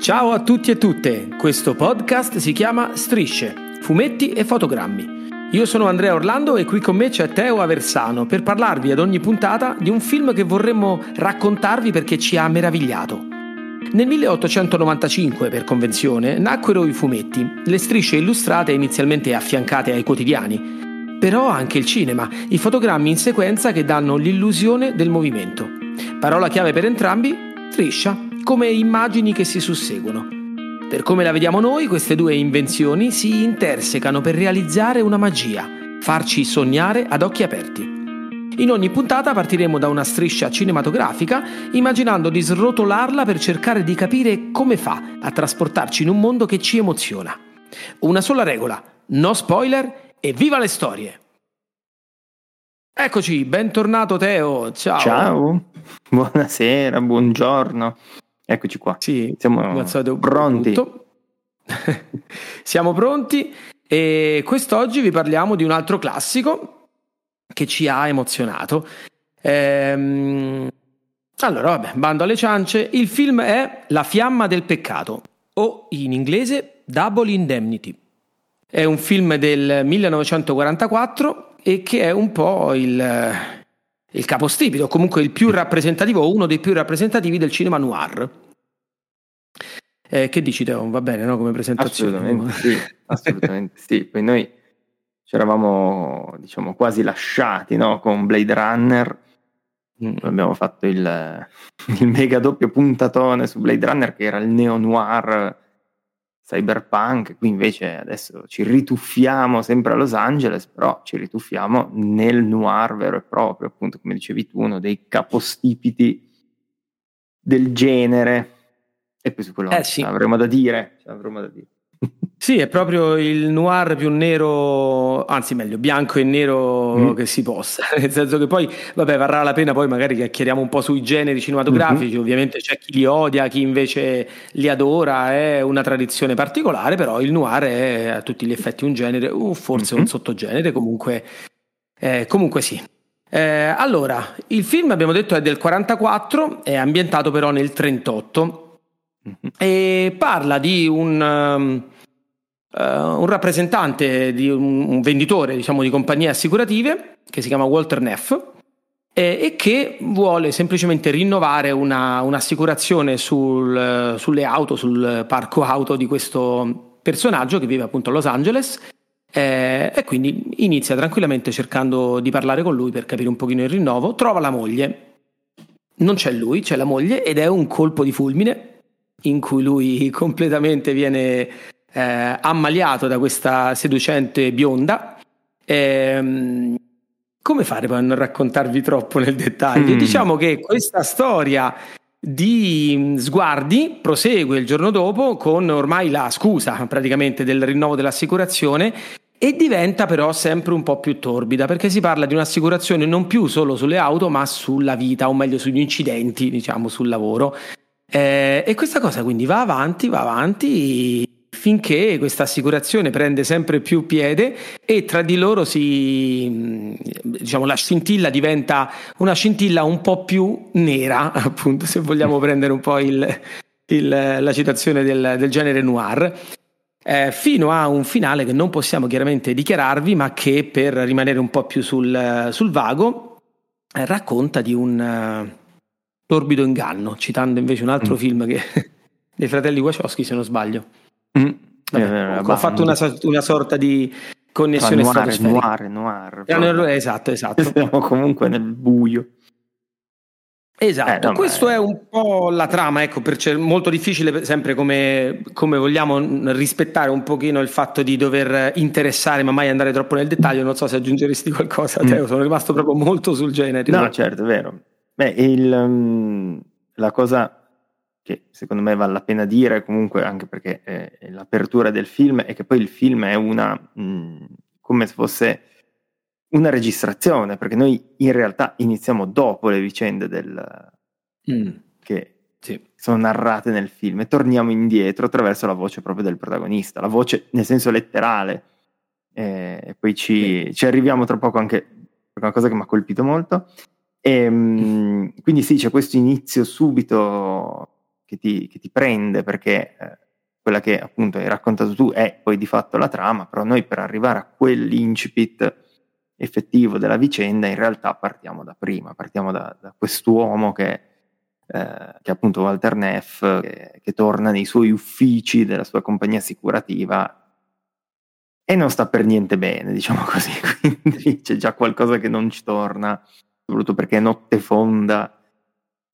Ciao a tutti e tutte, questo podcast si chiama Strisce, fumetti e fotogrammi. Io sono Andrea Orlando e qui con me c'è Teo Aversano per parlarvi ad ogni puntata di un film che vorremmo raccontarvi perché ci ha meravigliato. Nel 1895, per convenzione, nacquero i fumetti, le strisce illustrate inizialmente affiancate ai quotidiani, però anche il cinema, i fotogrammi in sequenza che danno l'illusione del movimento. Parola chiave per entrambi, striscia come immagini che si susseguono. Per come la vediamo noi, queste due invenzioni si intersecano per realizzare una magia, farci sognare ad occhi aperti. In ogni puntata partiremo da una striscia cinematografica, immaginando di srotolarla per cercare di capire come fa a trasportarci in un mondo che ci emoziona. Una sola regola, no spoiler e viva le storie! Eccoci, bentornato Teo, ciao! Ciao, buonasera, buongiorno. Eccoci qua. Sì, siamo pronti. siamo pronti e quest'oggi vi parliamo di un altro classico che ci ha emozionato. Ehm... Allora, vabbè, bando alle ciance. Il film è La fiamma del peccato o in inglese Double Indemnity. È un film del 1944 e che è un po' il, il capostipite, o comunque il più rappresentativo, o uno dei più rappresentativi del cinema noir. Eh, che dici Teo? Va bene no? come presentazione? Assolutamente sì, assolutamente sì. Poi noi ci eravamo diciamo, quasi lasciati no? con Blade Runner. Mm, abbiamo fatto il, il, mega doppio puntatone su Blade Runner che era il neo noir cyberpunk. Qui invece adesso ci rituffiamo sempre a Los Angeles, però ci rituffiamo nel noir vero e proprio, appunto come dicevi tu, uno dei capostipiti del genere e poi su quello eh, sì. avremo da dire. Avremo da dire. Sì, è proprio il noir più nero, anzi meglio, bianco e nero mm. che si possa, nel senso che poi, vabbè, varrà la pena poi magari chiacchieriamo un po' sui generi cinematografici, mm-hmm. ovviamente c'è chi li odia, chi invece li adora, è una tradizione particolare, però il noir è a tutti gli effetti un genere, o forse mm-hmm. un sottogenere, comunque, eh, comunque sì. Eh, allora, il film abbiamo detto è del 44, è ambientato però nel 38 e parla di un, um, uh, un rappresentante, di un, un, venditore diciamo, di compagnie assicurative che si chiama Walter Neff e, e che vuole semplicemente rinnovare una, un'assicurazione sul, sulle auto, sul parco auto di questo personaggio che vive appunto a Los Angeles eh, e quindi inizia tranquillamente cercando di parlare con lui per capire un pochino il rinnovo, trova la moglie, non c'è lui, c'è la moglie ed è un colpo di fulmine in cui lui completamente viene eh, ammaliato da questa seducente bionda. Ehm, come fare poi a non raccontarvi troppo nel dettaglio? Mm. Diciamo che questa storia di sguardi prosegue il giorno dopo con ormai la scusa praticamente del rinnovo dell'assicurazione e diventa però sempre un po' più torbida perché si parla di un'assicurazione non più solo sulle auto ma sulla vita o meglio sugli incidenti diciamo sul lavoro eh, e questa cosa quindi va avanti, va avanti finché questa assicurazione prende sempre più piede e tra di loro si diciamo la scintilla diventa una scintilla un po' più nera, appunto, se vogliamo prendere un po' il, il, la citazione del, del genere noir. Eh, fino a un finale che non possiamo chiaramente dichiararvi, ma che per rimanere un po' più sul, sul vago eh, racconta di un, L'orbido inganno, citando invece un altro mm. film che, dei fratelli Wachowski, se non sbaglio. Mm. Vabbè, eh, ho fatto una, una, sorta di connessione noir, stratosferica. Noir, noir. Esatto, esatto. Siamo comunque nel buio. Esatto, eh, no, questa è un po' la trama, ecco, perché è molto difficile sempre come, come, vogliamo rispettare un pochino il fatto di dover interessare ma mai andare troppo nel dettaglio, non so se aggiungeresti qualcosa, mm. Teo, sono rimasto proprio molto sul genere. No, certo, è vero. Beh, il, um, la cosa che secondo me vale la pena dire, comunque anche perché è l'apertura del film, è che poi il film è una, mh, mm, come se fosse una registrazione, perché noi in realtà iniziamo dopo le vicende del, mm. che sì. sono narrate nel film e torniamo indietro attraverso la voce proprio del protagonista, la voce nel senso letterale. E poi ci, sì. ci arriviamo tra poco anche per una cosa che mi ha colpito molto, e, ehm, quindi sì, c'è questo inizio subito che ti, che ti prende perché eh, quella che appunto hai raccontato tu è poi di fatto la trama, però noi per arrivare a quell'incipit effettivo della vicenda in realtà partiamo da prima, partiamo da, da quest'uomo che, eh, che è appunto Walter Neff, che, che torna nei suoi uffici della sua compagnia assicurativa e non sta per niente bene, diciamo così, quindi c'è già qualcosa che non ci torna, soprattutto perché è notte fonda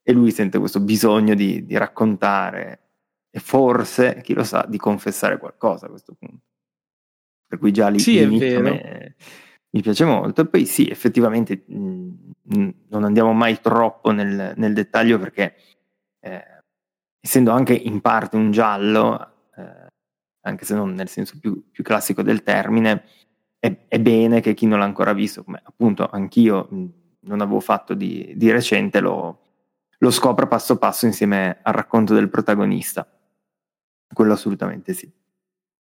e lui sente questo bisogno di, di raccontare e forse, chi lo sa, di confessare qualcosa a questo punto. Per cui già lì sì, me, mi piace molto. E poi sì, effettivamente mh, non andiamo mai troppo nel, nel dettaglio perché eh, essendo anche in parte un giallo, eh, anche se non nel senso più, più classico del termine, è, è, bene che chi non l'ha ancora visto, come appunto anch'io mh, non avevo fatto di, di recente, lo, lo scopra passo passo insieme al racconto del protagonista. Quello assolutamente sì.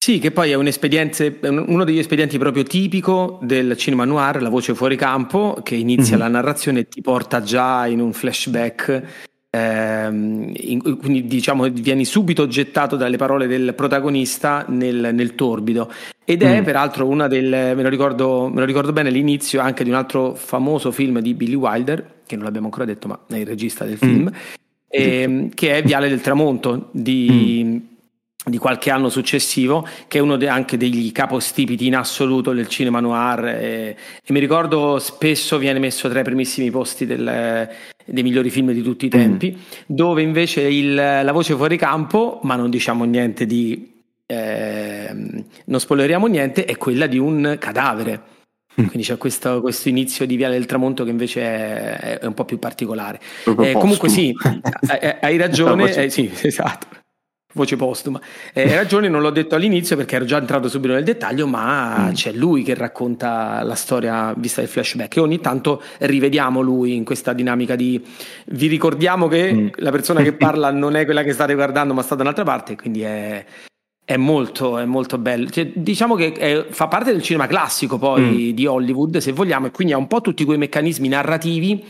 Sì, che poi è espediente, uno degli espedienti proprio tipico del cinema noir, la voce fuori campo, che inizia mm-hmm. la narrazione e ti porta già in un flashback. Ehm, in, quindi diciamo vieni subito gettato dalle parole del protagonista nel, nel torbido ed è mm. peraltro una del me lo, ricordo, me lo ricordo bene l'inizio anche di un altro famoso film di Billy Wilder che non l'abbiamo ancora detto ma è il regista del film mm. ehm, che è Viale del Tramonto di mm di qualche anno successivo, che è uno de- anche degli capostipiti in assoluto del cinema noir e, e, mi ricordo spesso viene messo tra i primissimi posti del, dei migliori film di tutti i tempi, mm. dove invece il, la voce fuori campo, ma non diciamo niente di... Eh, non spoileriamo niente, è quella di un cadavere. Mm. Quindi c'è questo, questo, inizio di Viale del Tramonto che invece è, è un po' più particolare. Eh, comunque sì, hai, ragione, eh, sì, esatto voce postuma. Eh, hai ragione, non l'ho detto all'inizio perché ero già entrato subito nel dettaglio, ma mm. c'è lui che racconta la storia vista dai flashback e ogni tanto rivediamo lui in questa dinamica di vi ricordiamo che mm. la persona che parla non è quella che state guardando ma sta da un'altra parte, quindi è, è molto, è molto bello. Cioè, diciamo che è, fa parte del cinema classico poi mm. di Hollywood, se vogliamo, e quindi ha un po' tutti quei meccanismi narrativi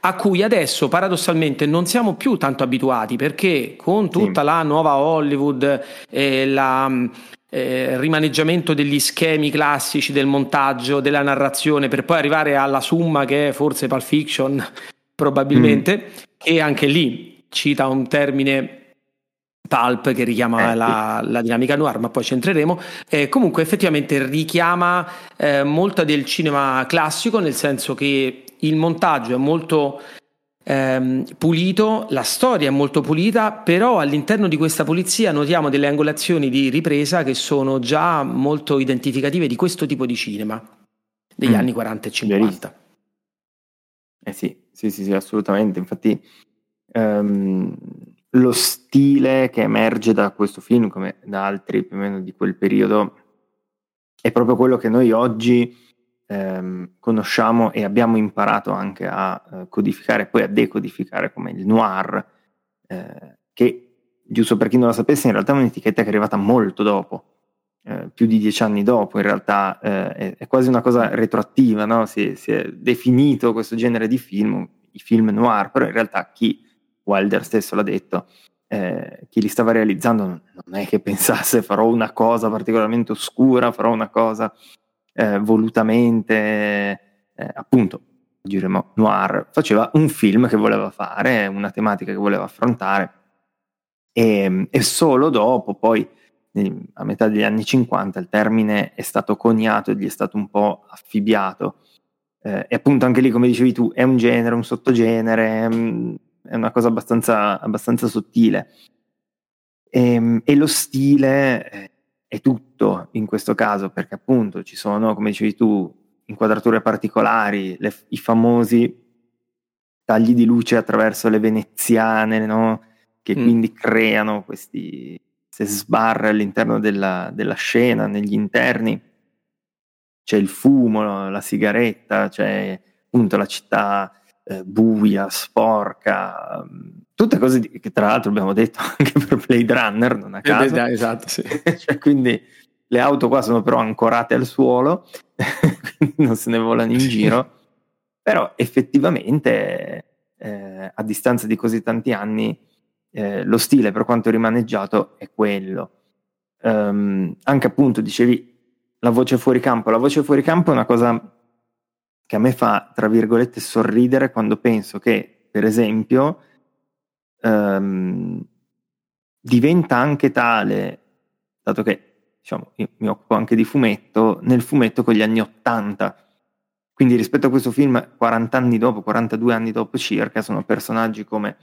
a cui adesso paradossalmente non siamo più tanto abituati perché con tutta sì. la nuova Hollywood e il eh, rimaneggiamento degli schemi classici del montaggio, della narrazione per poi arrivare alla summa che è forse Pulp Fiction probabilmente mm. e anche lì cita un termine Pulp che richiama eh, la, la, dinamica noir, ma poi ci entreremo. Eh, comunque, effettivamente richiama eh, molto del cinema classico, nel senso che il montaggio è molto ehm, pulito, la storia è molto pulita, però all'interno di questa pulizia notiamo delle angolazioni di ripresa che sono già molto identificative di questo tipo di cinema degli mm. anni 40 e 50. Eh sì, sì, sì, sì, assolutamente. Infatti ehm, lo stile che emerge da questo film, come da altri più o meno di quel periodo, è proprio quello che noi oggi ehm, conosciamo e abbiamo imparato anche a eh, codificare e poi a decodificare come il noir, eh, che giusto per chi non lo sapesse in realtà è un'etichetta che è arrivata molto dopo, eh, più di dieci anni dopo in realtà, eh, è, è, quasi una cosa retroattiva, no? si, si, è definito questo genere di film, i film noir, però in realtà chi, Wilder stesso l'ha detto, eh, chi li stava realizzando non è che pensasse farò una cosa particolarmente oscura, farò una cosa eh, volutamente, eh, appunto, diremo noir, faceva un film che voleva fare, una tematica che voleva affrontare e, e solo dopo, poi a metà degli anni 50, il termine è stato coniato e gli è stato un po' affibbiato. Eh, e appunto anche lì, come dicevi tu, è un genere, un sottogenere, mm, è una cosa abbastanza, abbastanza sottile. E, ehm, e, lo stile eh, è tutto in questo caso, perché appunto ci sono, come dicevi tu, inquadrature particolari, le, i famosi tagli di luce attraverso le veneziane, no? che mm. quindi creano questi se sbarre all'interno della, della, scena, negli interni. C'è il fumo, la sigaretta, c'è appunto la città eh, buia, sporca, tutte cose di, che tra l'altro abbiamo detto anche per Blade Runner, non a caso. Eh, esatto, sì. cioè, quindi le auto qua sono però ancorate al suolo, quindi non se ne volano in giro, però effettivamente eh, a distanza di così tanti anni eh, lo stile per quanto rimaneggiato è quello. Um, anche appunto dicevi la voce fuori campo, la voce fuori campo è una cosa che a me fa, tra virgolette, sorridere quando penso che, per esempio, um, diventa anche tale, dato che diciamo, io mi occupo anche di fumetto, nel fumetto con gli anni Ottanta. Quindi rispetto a questo film, 40 anni dopo, 42 anni dopo circa, sono personaggi come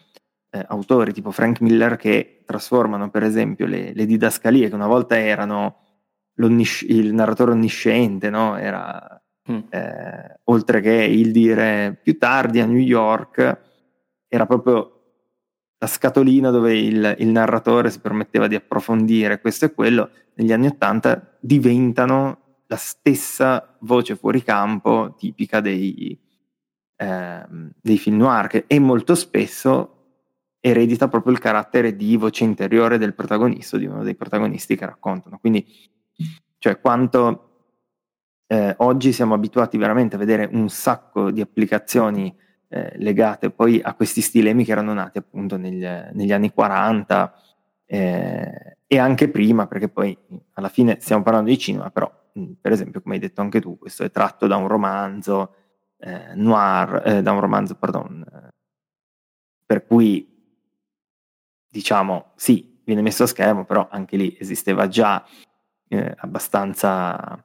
eh, autori tipo Frank Miller che trasformano per esempio le, le didascalie che una volta erano il narratore onnisciente, no? era mm. eh, oltre che il dire più tardi a New York, era proprio la scatolina dove il, il, narratore si permetteva di approfondire questo e quello, negli anni Ottanta diventano la stessa voce fuori campo tipica dei, eh, dei film noir che e molto spesso eredita proprio il carattere di voce interiore del protagonista, di uno dei protagonisti che raccontano. Quindi, cioè, quanto eh, oggi siamo abituati veramente a vedere un sacco di applicazioni eh, legate poi a questi stilemi che erano nati appunto negli, negli anni 40 eh, e anche prima, perché poi alla fine stiamo parlando di cinema, però per esempio, come hai detto anche tu, questo è tratto da un romanzo eh, noir, eh, da un romanzo, pardon, eh, per cui diciamo, sì, viene messo a schermo, però anche lì esisteva già abbastanza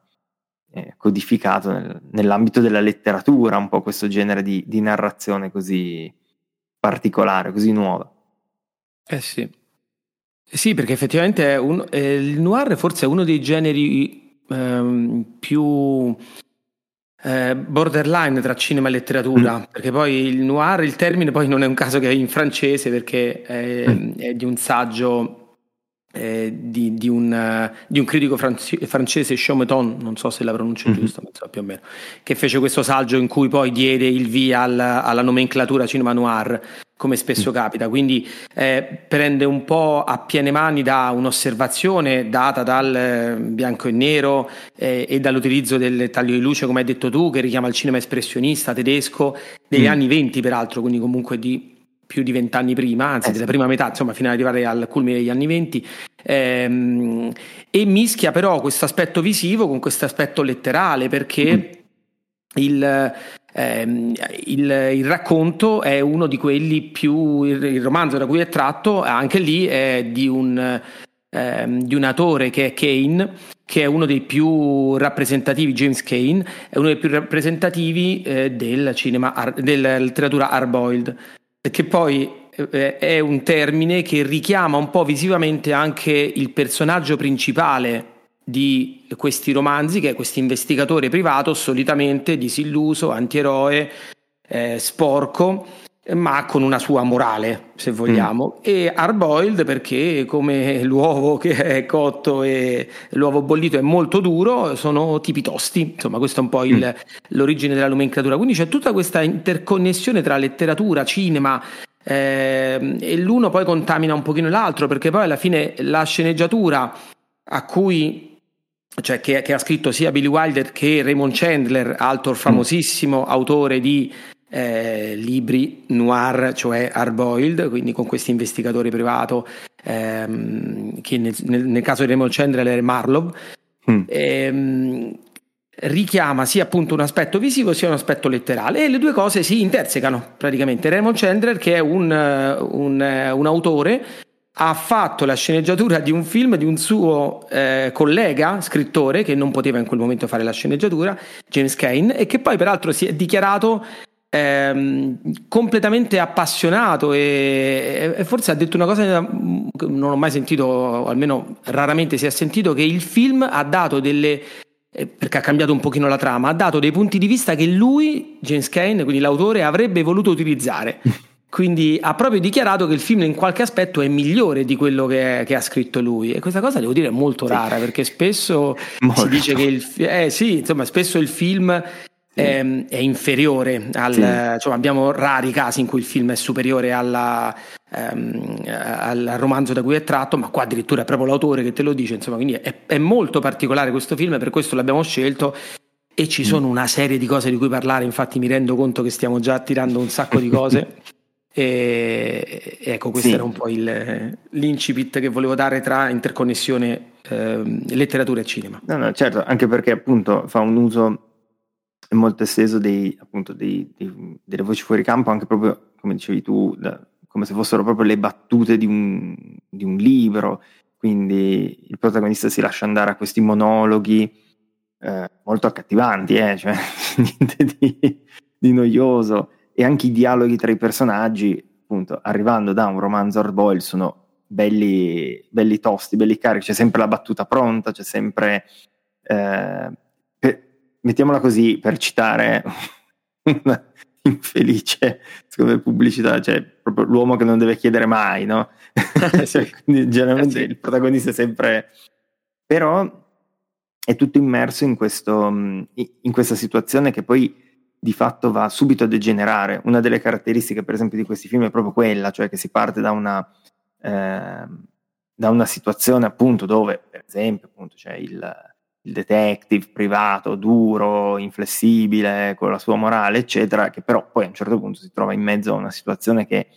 eh, codificato nel, nell'ambito della letteratura un po' questo genere di, di narrazione così particolare, così nuova. Eh sì. Sì, perché effettivamente un, eh, il noir forse è uno dei generi ehm, più eh, borderline tra cinema e letteratura, mm. perché poi il noir, il termine poi non è un caso che è in francese perché è, mm. è di un saggio eh, di, di, un, uh, di, un, critico franci- francese, Chaumeton, non so se la pronuncio mm-hmm. giusta, ma so più o meno, che fece questo saggio in cui poi diede il via al, alla nomenclatura cinema noir, come spesso mm. capita. Quindi eh, prende un po' a piene mani da un'osservazione data dal eh, bianco e nero eh, e dall'utilizzo del taglio di luce, come hai detto tu, che richiama il cinema espressionista tedesco degli mm. anni 20, peraltro, quindi comunque di più di vent'anni prima, anzi eh della prima metà, insomma, fino ad arrivare al culmine degli anni venti, ehm, e mischia però questo aspetto visivo con questo aspetto letterale, perché mm. il, ehm, il, il, racconto è uno di quelli più, il, il, romanzo da cui è tratto, anche lì è di un, ehm, di un autore che è Kane, che è uno dei più rappresentativi, James Kane, è uno dei più rappresentativi eh, del cinema, della letteratura hard-boiled che poi eh, è un termine che richiama un po' visivamente anche il personaggio principale di questi romanzi, che è questo investigatore privato, solitamente disilluso, antieroe, eh, sporco, ma con una sua morale, se vogliamo. Mm. E hard-boiled perché come l'uovo che è cotto e l'uovo bollito è molto duro, sono tipi tosti. Insomma, questa è un po' il, mm. l'origine della nomenclatura. Quindi c'è tutta questa interconnessione tra letteratura, cinema, eh, e l'uno poi contamina un pochino l'altro, perché poi alla fine la sceneggiatura a cui cioè che, che, ha scritto sia Billy Wilder che Raymond Chandler, altro famosissimo mm. autore di eh, libri noir, cioè hard-boiled, quindi con questo investigatore privato, ehm, che nel, nel, nel, caso di Raymond Chandler è Marlowe, mm. ehm, richiama sia appunto un aspetto visivo sia un aspetto letterale e le due cose si intersecano praticamente. Raymond Chandler, che è un, un, un autore, ha fatto la sceneggiatura di un film di un suo eh, collega, scrittore, che non poteva in quel momento fare la sceneggiatura, James Kane, e che poi peraltro si è dichiarato completamente appassionato e, e, forse ha detto una cosa che non ho mai sentito, o almeno raramente si è sentito, che il film ha dato delle eh, perché ha cambiato un pochino la trama, ha dato dei punti di vista che lui, James Kane, quindi l'autore, avrebbe voluto utilizzare. Quindi ha proprio dichiarato che il film in qualche aspetto è migliore di quello che, che ha scritto lui. E questa cosa devo dire è molto rara, perché spesso molto. si dice che il, eh, sì, insomma, spesso il film è, è inferiore al, sì. cioè abbiamo rari casi in cui il film è superiore alla, ehm, al romanzo da cui è tratto, ma qua addirittura è proprio l'autore che te lo dice, insomma, quindi è, è molto particolare questo film, per questo l'abbiamo scelto e ci mm. sono una serie di cose di cui parlare, infatti mi rendo conto che stiamo già tirando un sacco di cose. E ecco, questo sì. era un po' il, l'incipit che volevo dare tra interconnessione eh, letteratura e cinema. No, no, certo, anche perché appunto fa un uso molto esteso dei, appunto, dei, dei, delle voci fuori campo, anche proprio come dicevi tu, da, come se fossero proprio le battute di un, di un, libro. Quindi il protagonista si lascia andare a questi monologhi eh, molto accattivanti, eh? cioè niente di, di, noioso. E anche i dialoghi tra i personaggi, appunto, arrivando da un romanzo hard boil, sono belli, belli tosti, belli carichi. C'è sempre la battuta pronta, c'è sempre. Eh, mettiamola così per citare una infelice secondo pubblicità, cioè proprio l'uomo che non deve chiedere mai, no? cioè, generalmente il protagonista è sempre... Però è tutto immerso in, questo, in questa situazione che poi di fatto va subito a degenerare. Una delle caratteristiche, per esempio, di questi film è proprio quella, cioè che si parte da una, eh, da una situazione appunto dove, per esempio, appunto, c'è il, il detective privato, duro, inflessibile, con la sua morale, eccetera, che però poi a un certo punto si trova in mezzo a una situazione che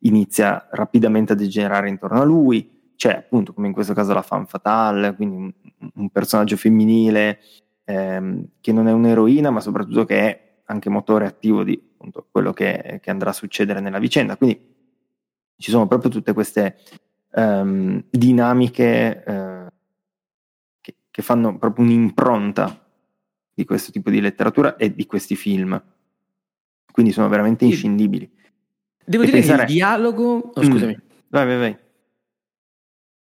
inizia rapidamente a degenerare intorno a lui. C'è appunto, come in questo caso, la fan fatale, quindi un, un personaggio femminile ehm, che non è un'eroina, ma soprattutto che è anche motore attivo di appunto, quello che, che, andrà a succedere nella vicenda. Quindi ci sono proprio tutte queste ehm, dinamiche. Eh, che fanno proprio un'impronta di questo tipo di letteratura e di questi film. Quindi sono veramente inscindibili. Devo e dire pensare... che il dialogo... Oh, scusami. Mm. Vai, vai, vai.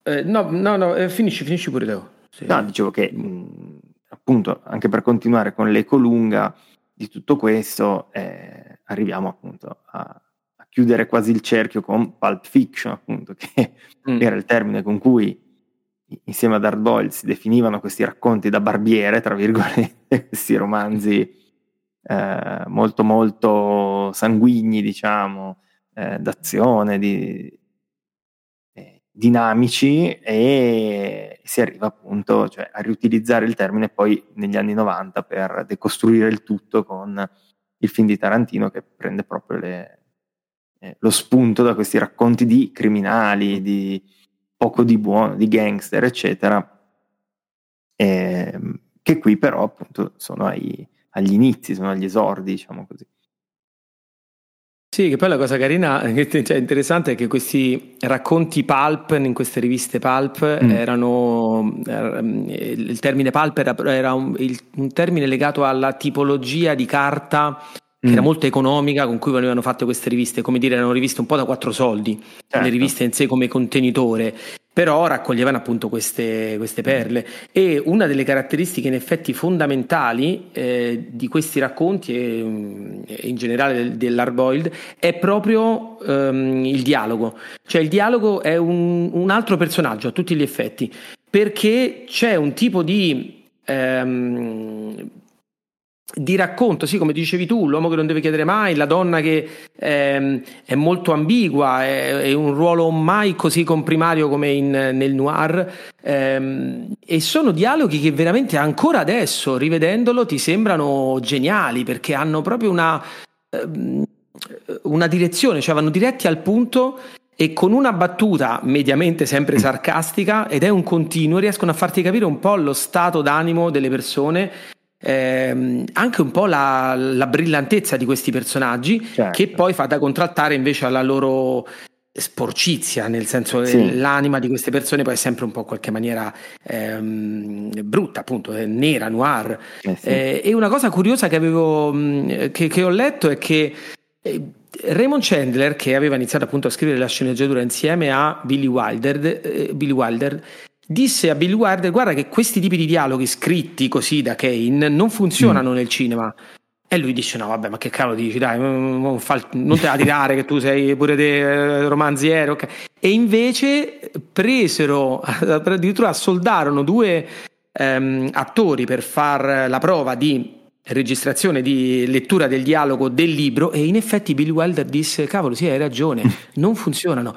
Eh, no, no, no, eh, finisci, finisci pure te. Sì. No, dicevo che mh, appunto, anche per continuare con l'eco lunga di tutto questo, eh, arriviamo appunto a, a, chiudere quasi il cerchio con Pulp Fiction, appunto, che mm. era il termine con cui insieme ad Hard Boiled si definivano questi racconti da barbiere, tra virgolette, questi romanzi eh, molto molto sanguigni, diciamo, eh, d'azione, di, eh, dinamici e si arriva appunto cioè, a riutilizzare il termine poi negli anni 90 per decostruire il tutto con il film di Tarantino che prende proprio le, eh, lo spunto da questi racconti di criminali, di poco di buono, di gangster, eccetera, eh, che qui però appunto sono ai, agli inizi, sono agli esordi, diciamo così. Sì, che poi la cosa carina, cioè interessante è che questi racconti pulp in queste riviste pulp mm. erano, il termine pulp era, era un, il, un, termine legato alla tipologia di carta che mm. era molto economica con cui venivano fatte queste riviste, come dire erano riviste un po' da quattro soldi, certo. le riviste in sé come contenitore, però raccoglievano appunto queste, queste perle e una delle caratteristiche in effetti fondamentali eh, di questi racconti e, e in generale del, dell'Arboiled è proprio ehm, il dialogo, cioè il dialogo è un, un altro personaggio a tutti gli effetti, perché c'è un tipo di... Ehm, di racconto, sì, come dicevi tu, l'uomo che non deve chiedere mai, la donna che ehm, è molto ambigua, è, è, un ruolo mai così comprimario come in, nel noir, ehm, e sono dialoghi che veramente ancora adesso, rivedendolo, ti sembrano geniali perché hanno proprio una, ehm, una direzione, cioè vanno diretti al punto e con una battuta mediamente sempre sarcastica ed è un continuo riescono a farti capire un po' lo stato d'animo delle persone ehm, anche un po' la, la, brillantezza di questi personaggi certo. che poi fa da contrattare invece alla loro sporcizia, nel senso sì. che l'anima di queste persone poi è sempre un po' in qualche maniera ehm, brutta, appunto, nera, noir. Eh sì. eh, e una cosa curiosa che avevo che, che ho letto è che eh, Raymond Chandler, che aveva iniziato appunto a scrivere la sceneggiatura insieme a Billy Wilder, eh, Billy Wilder disse a Bill Wilder guarda che questi tipi di dialoghi scritti così da Kane non funzionano mm. nel cinema e lui dice no vabbè ma che cavolo dici dai non, te la tirare che tu sei pure te eh, romanziere okay. e invece presero addirittura assoldarono due ehm, attori per far la prova di registrazione di lettura del dialogo del libro e in effetti Bill Wilder disse cavolo sì hai ragione non funzionano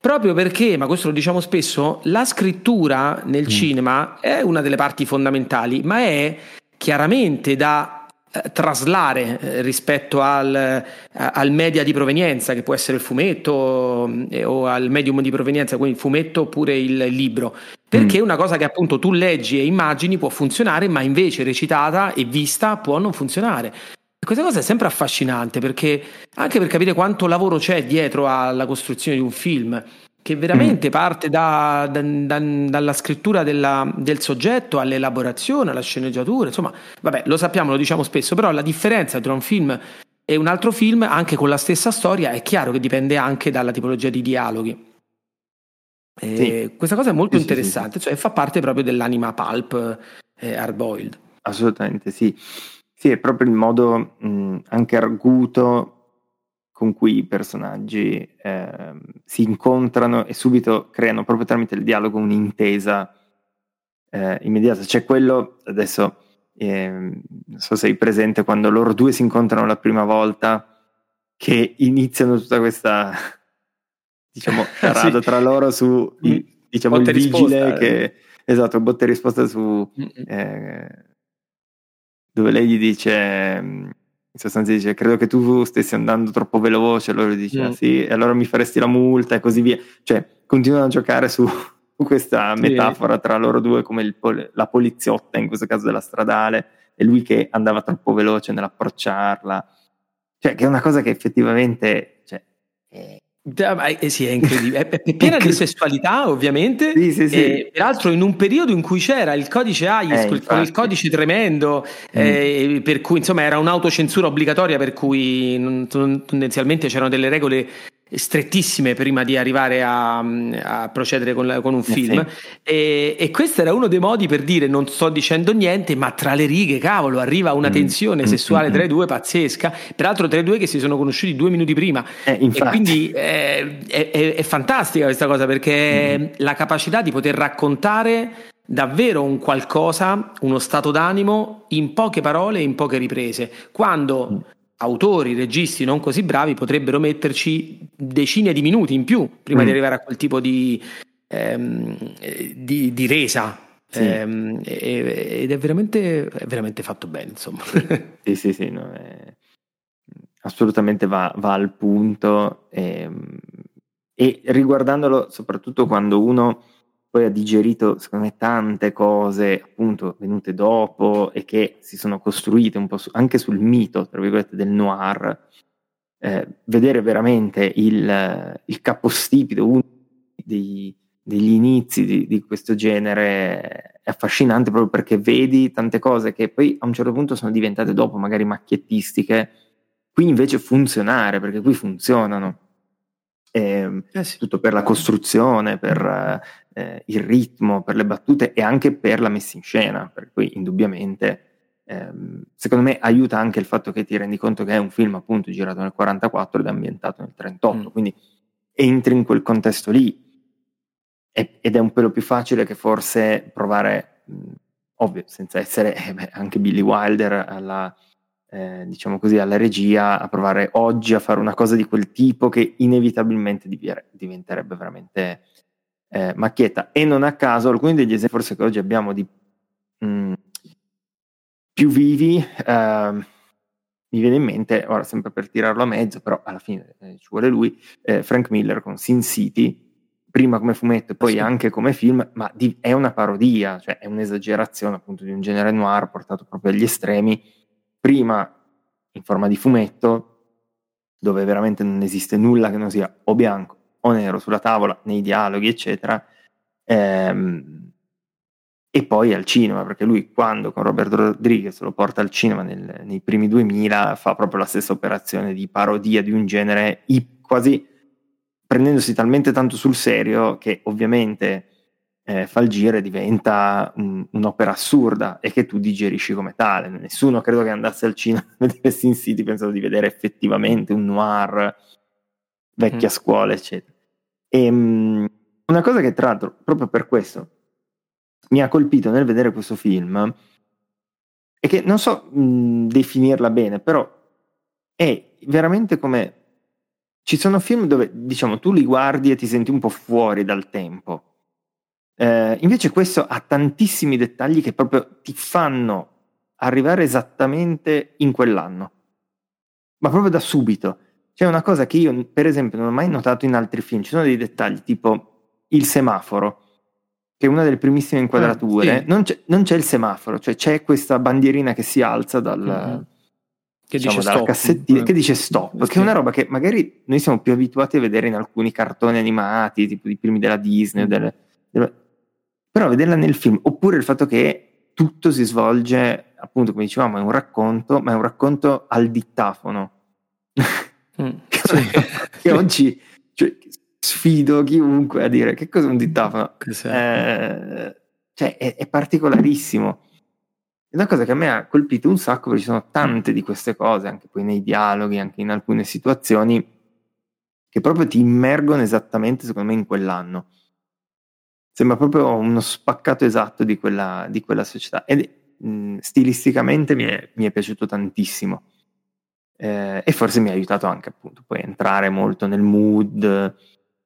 Proprio perché, ma questo lo diciamo spesso, la scrittura nel mm. cinema è una delle parti fondamentali, ma è chiaramente da eh, traslare eh, rispetto al, eh, al, media di provenienza, che può essere il fumetto eh, o al medium di provenienza, quindi il fumetto oppure il libro. Perché mm. una cosa che appunto tu leggi e immagini può funzionare, ma invece recitata e vista può non funzionare. Questa cosa è sempre affascinante perché anche per capire quanto lavoro c'è dietro alla costruzione di un film che veramente mm. parte da, da, da, dalla scrittura della, del soggetto all'elaborazione, alla sceneggiatura, insomma, vabbè, lo sappiamo, lo diciamo spesso, però la differenza tra un film e un altro film, anche con la stessa storia, è chiaro che dipende anche dalla tipologia di dialoghi. Sì. Questa cosa è molto sì, interessante, sì, cioè fa parte proprio dell'anima pulp eh, hardboiled. Assolutamente sì. Sì, è proprio il modo mh, anche arguto con cui i personaggi eh, si incontrano e subito creano proprio tramite il dialogo un'intesa eh, immediata. C'è quello, adesso eh, non so se sei presente, quando loro due si incontrano la prima volta, che iniziano tutta questa, diciamo, charada sì. tra loro su mm. diciamo, il vigile risposta, che... Eh. Esatto, botte e risposta su... Dove lei gli dice in sostanza dice credo che tu stessi andando troppo veloce, allora dice mm. sì, e allora mi faresti la multa e così via. Cioè, continuano a giocare su, questa sì. metafora tra loro due come il, la poliziotta, in questo caso della stradale, e lui che andava troppo veloce nell'approcciarla. Cioè, che è una cosa che effettivamente cioè, è eh sì, è incredibile. È, piena di sessualità, ovviamente. Sì, sì, sì. peraltro, in un periodo in cui c'era il codice AIS, eh, con il codice tremendo, mm. eh, per cui insomma era un'autocensura obbligatoria, per cui non, tendenzialmente c'erano delle regole strettissime prima di arrivare a, a procedere con, la, con, un eh, film sì. e, e, questo era uno dei modi per dire non sto dicendo niente ma tra le righe cavolo arriva una mm. tensione mm. sessuale mm. tra i due pazzesca peraltro tra i due che si sono conosciuti due minuti prima eh, e quindi eh, è, è, è, fantastica questa cosa perché mm. la capacità di poter raccontare davvero un qualcosa, uno stato d'animo in poche parole e in poche riprese quando mm autori, registi non così bravi potrebbero metterci decine di minuti in più prima mm. di arrivare a quel tipo di, ehm, di, di resa. Sì. Ehm, ed è veramente, è veramente, fatto bene, insomma. Sì, sì, sì, no, è... assolutamente va, va, al punto. E, ehm, e riguardandolo soprattutto quando uno poi ha digerito, secondo me, tante cose appunto venute dopo e che si sono costruite un po' su, anche sul mito, tra virgolette, del noir. Eh, vedere veramente il, il capostipido, uno dei, degli inizi di, di, questo genere è affascinante proprio perché vedi tante cose che poi a un certo punto sono diventate dopo magari macchiettistiche, qui invece funzionare, perché qui funzionano. Eh, eh sì. Tutto per la costruzione, per eh, il ritmo, per le battute e anche per la messa in scena, per cui indubbiamente ehm, secondo me aiuta anche il fatto che ti rendi conto che è un film appunto girato nel 44 ed ambientato nel 38, mm. quindi entri in quel contesto lì e, ed è un pelo più facile che forse provare, mh, ovvio, senza essere eh, beh, anche Billy Wilder alla eh, diciamo così, alla regia a provare oggi a fare una cosa di quel tipo che inevitabilmente diventerebbe veramente eh, macchietta. E non a caso alcuni degli esempi forse che oggi abbiamo di mh, mm, più vivi, eh, mi viene in mente, ora sempre per tirarlo a mezzo, però alla fine eh, ci vuole lui, eh, Frank Miller con Sin City, prima come fumetto e poi sì. anche come film, ma di, è una parodia, cioè è un'esagerazione appunto di un genere noir portato proprio agli estremi prima in forma di fumetto, dove veramente non esiste nulla che non sia o bianco o nero sulla tavola, nei dialoghi, eccetera, ehm, e poi al cinema, perché lui quando con Robert Rodriguez lo porta al cinema nel, nei primi 2000 fa proprio la stessa operazione di parodia di un genere quasi prendendosi talmente tanto sul serio che ovviamente eh, Falgire diventa un, un'opera assurda e che tu digerisci come tale. Nessuno credo che andasse al cinema a vedere Sin City pensando di vedere effettivamente un noir vecchia mm. scuola, eccetera. E, um, una cosa che tra l'altro, proprio per questo, mi ha colpito nel vedere questo film è che non so mh, definirla bene, però è veramente come ci sono film dove diciamo tu li guardi e ti senti un po' fuori dal tempo eh, invece questo ha tantissimi dettagli che proprio ti fanno arrivare esattamente in quell'anno, ma proprio da subito. C'è una cosa che io, per esempio, non ho mai notato in altri film, ci sono dei dettagli tipo il semaforo, che è una delle primissime inquadrature, ah, sì. non, c'è, non, c'è, il semaforo, cioè c'è questa bandierina che si alza dal, mm-hmm. che diciamo, dalla stop. cassettina, che dice stop, sì. che è una roba che magari noi siamo più abituati a vedere in alcuni cartoni animati, tipo i primi della Disney, mm. delle, delle... però vederla nel film, oppure il fatto che tutto si svolge, appunto come dicevamo, è un racconto, ma è un racconto al dittafono. Mm, sì. che oggi cioè, sfido chiunque a dire che cos'è un dittafono. Eh, cioè, è, è, particolarissimo. È una cosa che a me ha colpito un sacco perché ci sono tante di queste cose, anche poi nei dialoghi, anche in alcune situazioni, che proprio ti immergono esattamente, secondo me, in quell'anno. Sembra proprio uno spaccato esatto di quella, di quella società. Ed mh, stilisticamente mi è, mi è piaciuto tantissimo. Eh, e forse mi ha aiutato anche appunto poi a entrare molto nel mood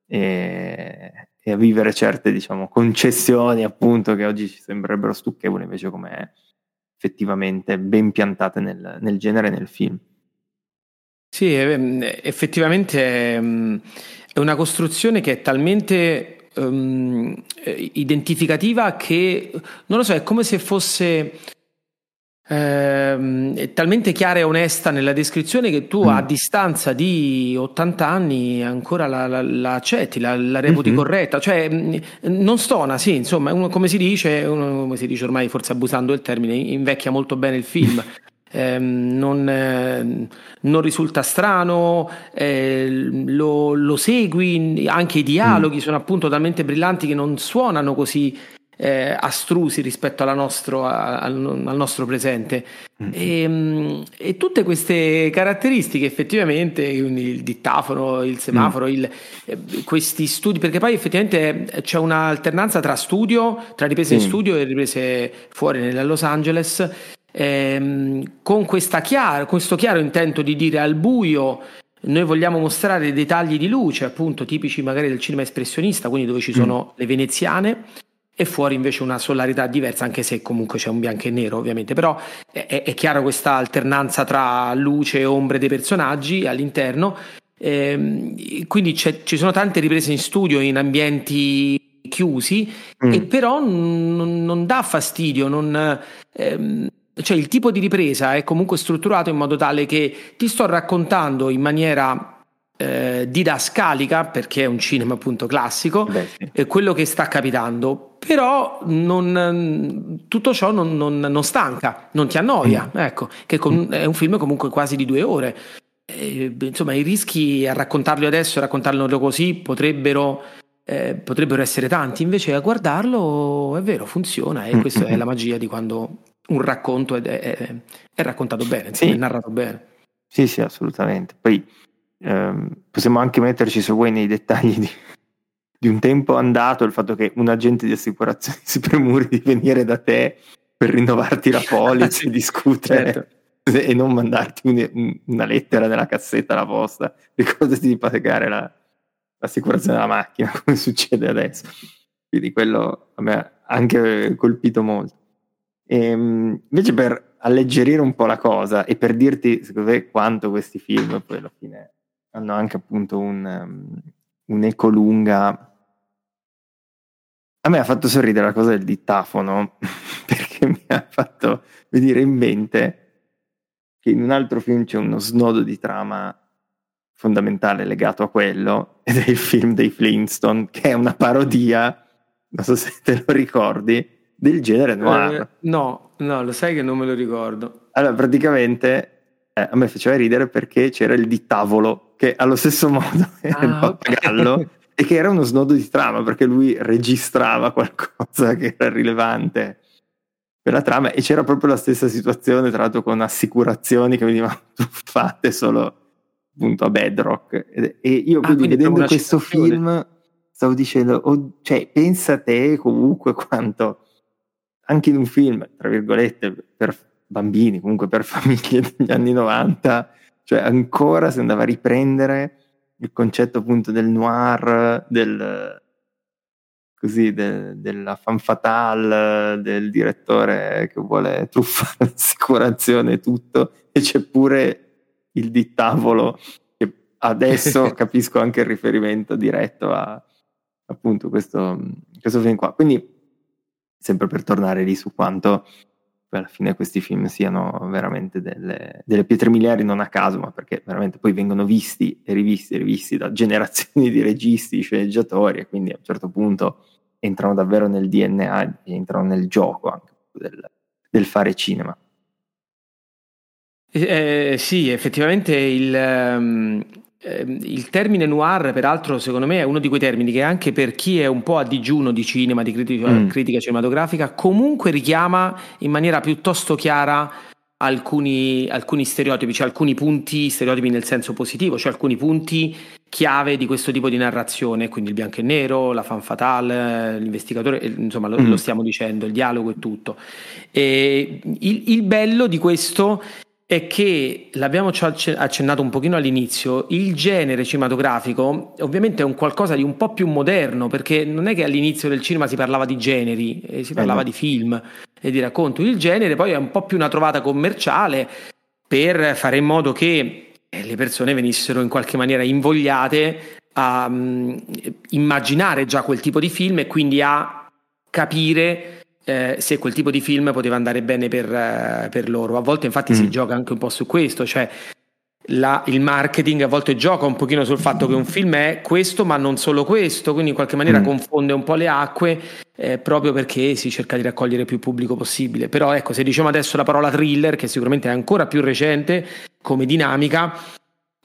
e, e, a vivere certe diciamo concessioni appunto che oggi ci sembrerebbero stucchevoli invece come effettivamente ben piantate nel, nel genere e nel film. Sì, ehm, effettivamente ehm, è una costruzione che è talmente um, identificativa che non lo so, è come se fosse Ehm, talmente chiara e onesta nella descrizione che tu mm. a distanza di 80 anni ancora la, la, la accetti, la, la reputi mm-hmm. corretta, cioè mm, non stona, sì, insomma, uno, come si dice, uno, come si dice ormai forse abusando del termine, invecchia molto bene il film. Eh, non, eh, non, risulta strano, eh, lo, lo, segui, anche i dialoghi mm. sono appunto talmente brillanti che non suonano così eh, astrusi rispetto nostro, a, al, al, nostro presente. Mm-hmm. E, mm, e, tutte queste caratteristiche effettivamente, il dittafono, il semaforo, mm. il, eh, questi studi, perché poi effettivamente c'è un'alternanza tra studio, tra riprese mm. in studio e riprese fuori nella Los Angeles. Ehm, con chiaro, questo chiaro intento di dire al buio noi vogliamo mostrare dei tagli di luce, appunto tipici magari del cinema espressionista, quindi dove ci sono mm. le veneziane, e fuori invece una solarità diversa, anche se comunque c'è un bianco e nero ovviamente, però è, è chiaro questa alternanza tra luce e ombre dei personaggi all'interno, ehm, quindi ci sono tante riprese in studio in ambienti chiusi mm. e però n- non dà fastidio, non, ehm, cioè il tipo di ripresa è comunque strutturato in modo tale che ti sto raccontando in maniera eh, didascalica, perché è un cinema appunto classico, Beh, sì. eh, quello che sta capitando. Però non, tutto ciò non, non, non, stanca, non ti annoia, mm. ecco, che con, è un film comunque quasi di due ore. Eh, insomma, i rischi a raccontarlo adesso e raccontarlo così potrebbero, eh, potrebbero essere tanti, invece a guardarlo è vero, funziona e questa è la magia di quando un racconto è, è, è raccontato bene, sì. è narrato bene. Sì, sì, assolutamente. Poi Ehm, possiamo anche metterci se vuoi nei dettagli di, di, un tempo andato il fatto che un agente di assicurazione si premuri di venire da te per rinnovarti la polizza e discutere certo. e non mandarti un, una lettera nella cassetta alla posta ricordati di pagare la, l'assicurazione della macchina come succede adesso quindi quello a me ha anche colpito molto ehm, invece per alleggerire un po' la cosa e per dirti secondo me quanto questi film poi alla fine hanno anche appunto un, um, un'eco lunga. A me ha fatto sorridere la cosa del dittafono, perché mi ha fatto venire in mente che in un altro film c'è uno snodo di trama fondamentale legato a quello, ed è il film dei Flintstone, che è una parodia, non so se te lo ricordi, del genere noir. Eh, no, no, lo sai che non me lo ricordo. Allora, praticamente eh, a me faceva ridere perché c'era il dittavolo che allo stesso modo era ah, il pappagallo okay. e che era uno snodo di trama perché lui registrava qualcosa che era rilevante per la trama e c'era proprio la stessa situazione tra l'altro con assicurazioni che venivano tuffate solo appunto a Bedrock e, e io ah, quindi vedendo questo film stavo dicendo oh, cioè pensa te comunque quanto anche in un film tra virgolette per bambini comunque per famiglie degli anni 90 cioè ancora si andava a riprendere il concetto appunto del noir, del così de, della fan fatale del direttore che vuole truffare l'assicurazione e tutto e c'è pure il dittavolo che adesso capisco anche il riferimento diretto a appunto questo, questo film qua. Quindi sempre per tornare lì su quanto alla fine questi film siano veramente delle, delle, pietre miliari non a caso, ma perché veramente poi vengono visti e rivisti e rivisti da generazioni di registi, sceneggiatori e quindi a un certo punto entrano davvero nel DNA entrano nel gioco anche del, del fare cinema. Eh, sì, effettivamente il, um, il, termine noir, peraltro, secondo me è uno di quei termini che anche per chi è un po' a digiuno di cinema, di critica, mm. critica cinematografica, comunque richiama in maniera piuttosto chiara alcuni, alcuni, stereotipi, cioè alcuni punti, stereotipi nel senso positivo, cioè alcuni punti chiave di questo tipo di narrazione, quindi il bianco e nero, la fan fatale, l'investigatore, insomma lo, mm. lo stiamo dicendo, il dialogo e tutto. E il, il bello di questo è che l'abbiamo accennato un pochino all'inizio, il genere cinematografico ovviamente è un qualcosa di un po' più moderno, perché non è che all'inizio del cinema si parlava di generi, eh, si parlava eh no. di film e di racconto, il genere poi è un po' più una trovata commerciale per fare in modo che eh, le persone venissero in qualche maniera invogliate a um, immaginare già quel tipo di film e quindi a capire eh, se quel tipo di film poteva andare bene per, eh, per loro. A volte infatti mm. si gioca anche un po' su questo, cioè la, il marketing a volte gioca un pochino sul fatto che un film è questo ma non solo questo, quindi in qualche maniera mm. confonde un po' le acque eh, proprio perché si cerca di raccogliere più pubblico possibile. Però ecco, se diciamo adesso la parola thriller, che sicuramente è ancora più recente come dinamica,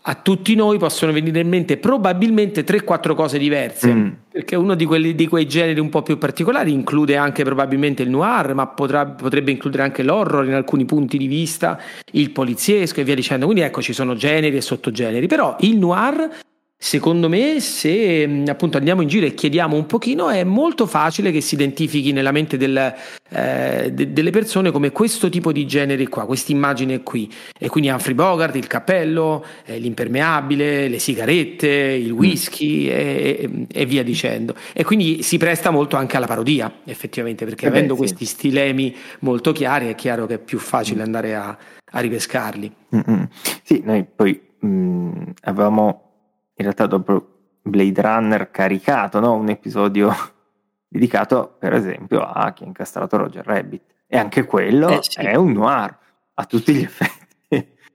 a tutti noi possono venire in mente probabilmente 3-4 cose diverse, mm. perché uno di, quelli, di, quei generi un po' più particolari include anche probabilmente il noir, ma potrà, potrebbe includere anche l'horror in alcuni punti di vista, il poliziesco e via dicendo. Quindi ecco, ci sono generi e sottogeneri, però il noir Secondo me, se mm, appunto andiamo in giro e chiediamo un pochino, è molto facile che si identifichi nella mente del, eh, de- delle persone come questo tipo di genere qua, questa immagine qui. E quindi Humphrey Bogart, il cappello, eh, l'impermeabile, le sigarette, il mm. whisky e, e, via dicendo. E quindi si presta molto anche alla parodia, effettivamente, perché eh avendo beh, sì. questi stilemi molto chiari è chiaro che è più facile mm. andare a, a ripescarli. Mm-mm. Sì, noi poi mh, avevamo in realtà dopo Blade Runner caricato no? un episodio dedicato per esempio a chi ha incastrato Roger Rabbit e anche quello eh, sì. è un noir a tutti gli effetti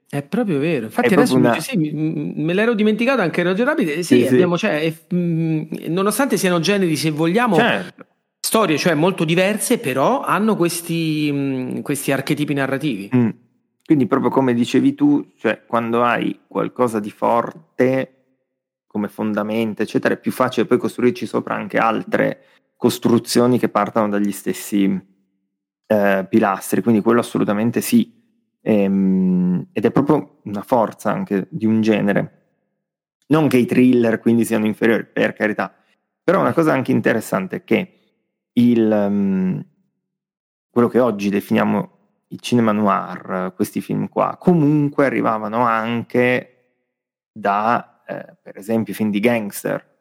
è proprio vero infatti è adesso una... sì, me l'ero dimenticato anche Roger Rabbit eh, sì, sì, abbiamo, cioè, è, mh, nonostante siano generi se vogliamo certo. storie cioè molto diverse però hanno questi, mh, questi archetipi narrativi mm. quindi proprio come dicevi tu cioè quando hai qualcosa di forte come fondamento, eccetera, è più facile poi costruirci sopra anche altre costruzioni che partano dagli stessi eh, pilastri, quindi quello assolutamente sì. Ehm, ed è proprio una forza anche di un genere. Non che i thriller quindi siano inferiori, per carità, però una cosa anche interessante è che il, um, quello che oggi definiamo il cinema noir, questi film qua, comunque arrivavano anche da eh, per esempio i film di gangster,